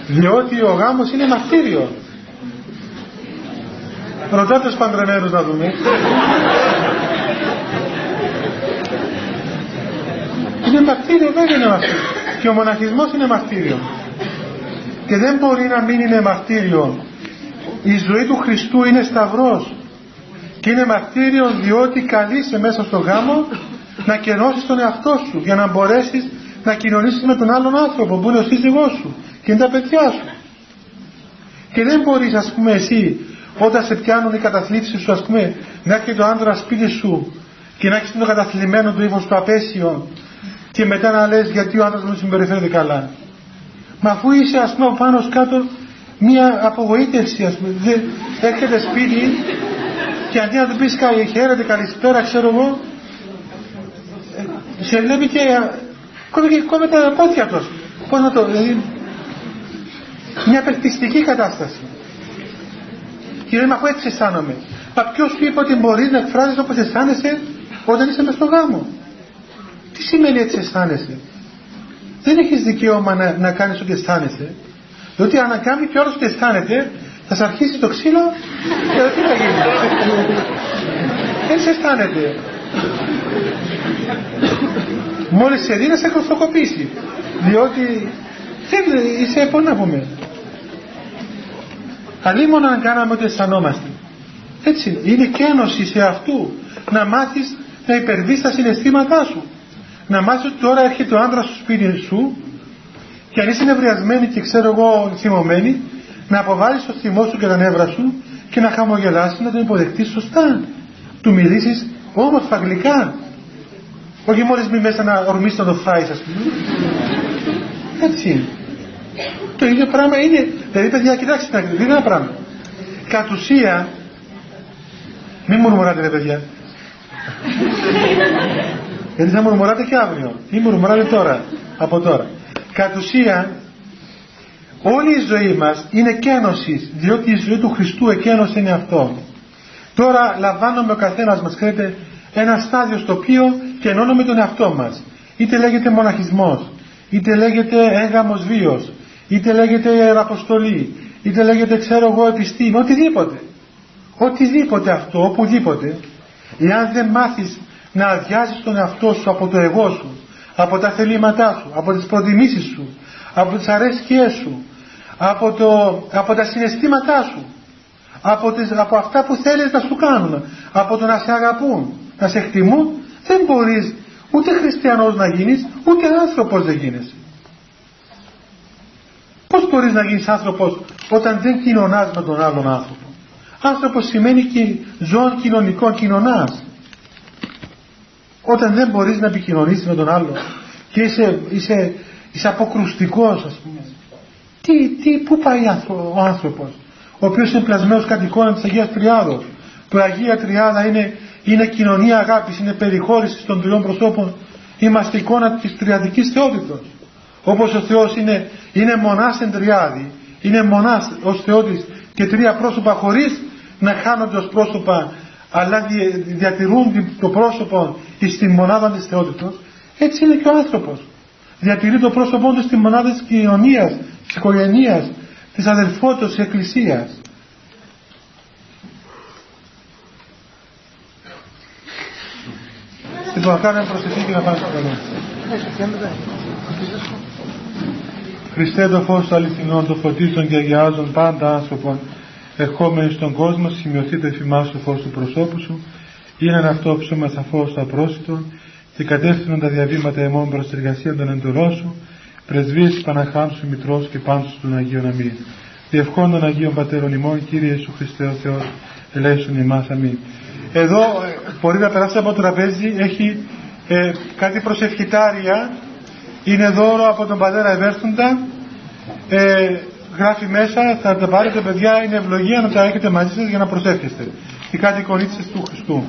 Speaker 1: Διότι ο γάμος είναι μαρτύριο. Ρωτάτε τους παντρεμένους να δούμε. Είναι μαρτύριο, δεν είναι μαρτύριο. Και ο μοναχισμός είναι μαρτύριο. Και δεν μπορεί να μην είναι μαρτύριο. Η ζωή του Χριστού είναι σταυρός. Και είναι μαρτύριο διότι καλείσαι μέσα στο γάμο να κενώσεις τον εαυτό σου για να μπορέσεις να κοινωνήσεις με τον άλλον άνθρωπο που είναι ο σύζυγός σου και είναι τα παιδιά σου. Και δεν μπορείς ας πούμε εσύ όταν σε πιάνουν οι καταθλίψεις σου ας πούμε να έρχεται ο άντρα σπίτι σου και να έχεις το καταθλιμμένο του ύφος του απέσιο και μετά να λες γιατί ο άντρας μου συμπεριφέρεται καλά. Μα αφού είσαι ας πούμε πάνω κάτω μία απογοήτευση ας πούμε. Δεν, έρχεται σπίτι και αντί να του πεις χαίρετε καλησπέρα ξέρω εγώ ε, σε βλέπει και κόβει και κόβει τα πόδια του. Πώς να το δηλαδή μια απελπιστική κατάσταση. Και λέμε αφού έτσι αισθάνομαι; Μα ποιος σου είπε ότι μπορείς να εκφράζεις όπως αισθάνεσαι όταν είσαι μες στο γάμο; Τι σημαίνει έτσι αισθάνεσαι; Δεν έχεις δικαίωμα να, να κάνεις ό,τι αισθάνεσαι; Διότι αν κάνει και όρος ό,τι αισθάνεται, θα σε αρχίσει το ξύλο και τι θα γίνει. Δεν σε αισθάνεται. Μόλις σε δει να σε χρωστοκοπήσει. Διότι δεν είσαι, πώς να πούμε. Μόνο αν κάναμε ό,τι αισθανόμαστε. Έτσι είναι κένωση σε αυτού να μάθεις να υπερβείς τα συναισθήματά σου. Να μάθεις ότι τώρα έρχεται ο άντρας στο σπίτι σου και αν είσαι νευριασμένη και ξέρω εγώ θυμωμένη να αποβάλεις το θυμό σου και τα νεύρα σου και να χαμογελάσεις να τον υποδεχτείς σωστά. Του μιλήσεις όμορφα γλυκά. Όχι μόλις μη μέσα να ορμήσεις να το φάεις ας πούμε. Έτσι Το ίδιο πράγμα είναι. Δηλαδή παιδιά κοιτάξτε είναι ένα πράγμα. Κατ' ουσία μην μουρμουράτε ρε παιδιά. Γιατί θα μουρμουράτε και αύριο. Ή μουρμουράτε τώρα. Από τώρα. Κατ' ουσία όλη η ζωή μας είναι κένωση. Διότι η ζωή του Χριστού εκένωσε είναι αυτό. Τώρα λαμβάνουμε ο καθένας μας ξέρετε ένα στάδιο στο οποίο κενώνουμε τον εαυτό μας. Είτε λέγεται μοναχισμός, είτε λέγεται έγγαμος βίος, είτε λέγεται αποστολή, είτε λέγεται ξέρω εγώ επιστήμη, οτιδήποτε. Οτιδήποτε αυτό, οπουδήποτε, εάν δεν μάθεις να αδειάζεις τον εαυτό σου από το εγώ σου, από τα θελήματά σου, από τις προτιμήσεις σου, από τις αρέσκειές σου, από, το, από τα συναισθήματά σου, από, τις, από αυτά που θέλεις να σου κάνουν, από το να σε αγαπούν, να σε εκτιμούν, δεν μπορείς ούτε χριστιανός να γίνεις, ούτε άνθρωπος δεν γίνεσαι. Πώς μπορείς να γίνεις άνθρωπος όταν δεν κοινωνάς με τον άλλον άνθρωπο; Άνθρωπος σημαίνει και ζώων κοινωνικών κοινωνάς. Όταν δεν μπορείς να επικοινωνήσεις με τον άλλο και είσαι, είσαι, είσαι αποκρουστικός ας πούμε. Τι, τι, πού πάει ο άνθρωπος ο οποίος είναι πλασμένος κατ' εικόνα της Αγίας Τριάδος που η Αγία Τριάδα είναι, είναι κοινωνία αγάπης, είναι περιχώρησης των τριών προσώπων είμαστε εικόνα της τριαδικής θεότητος όπως ο Θεός είναι, είναι μονάς εν τριάδη είναι μονάς ως θεότης και τρία πρόσωπα χωρίς να χάνονται ως πρόσωπα αλλά διατηρούν το πρόσωπο στη μονάδα της θεότητος έτσι είναι και ο άνθρωπος. Διατηρεί το πρόσωπό του στη μονάδα της κοινωνίας της οικογενείας της αδελφότητας της εκκλησίας. Λοιπόν, κάνουμε προσευχή και να πάμε στο καλός. Χριστέ το φως αληθινών, το φωτίζον και αγιάζον πάντα άνθρωπον, ερχόμενοι στον κόσμο, σημειωθεί το εφημάς το φως του προσώπου σου, είναι αυτό ψώμα θα φως απρόσιτο και κατεύθυνον τα διαβήματα εμών προς την εργασία των εντολών σου, πρεσβείες Παναχάμσου Μητρός και πάντως των Αγίων Αμήν. Διευχών των Αγίων Πατέρων ημών, Κύριε Ιησού Χριστέ ο Θεός, ελέησον ημάς Αμήν. Εδώ ε, μπορεί να περάσει από το τραπέζι, έχει ε, κάτι προσευχητάρια, είναι δώρο από τον πατέρα Ευέρστοντα ε, γράφει μέσα θα τα πάρετε παιδιά είναι ευλογία να τα έχετε μαζί σας για να προσεύχεστε. Και κάτι κορίτσες του Χριστού.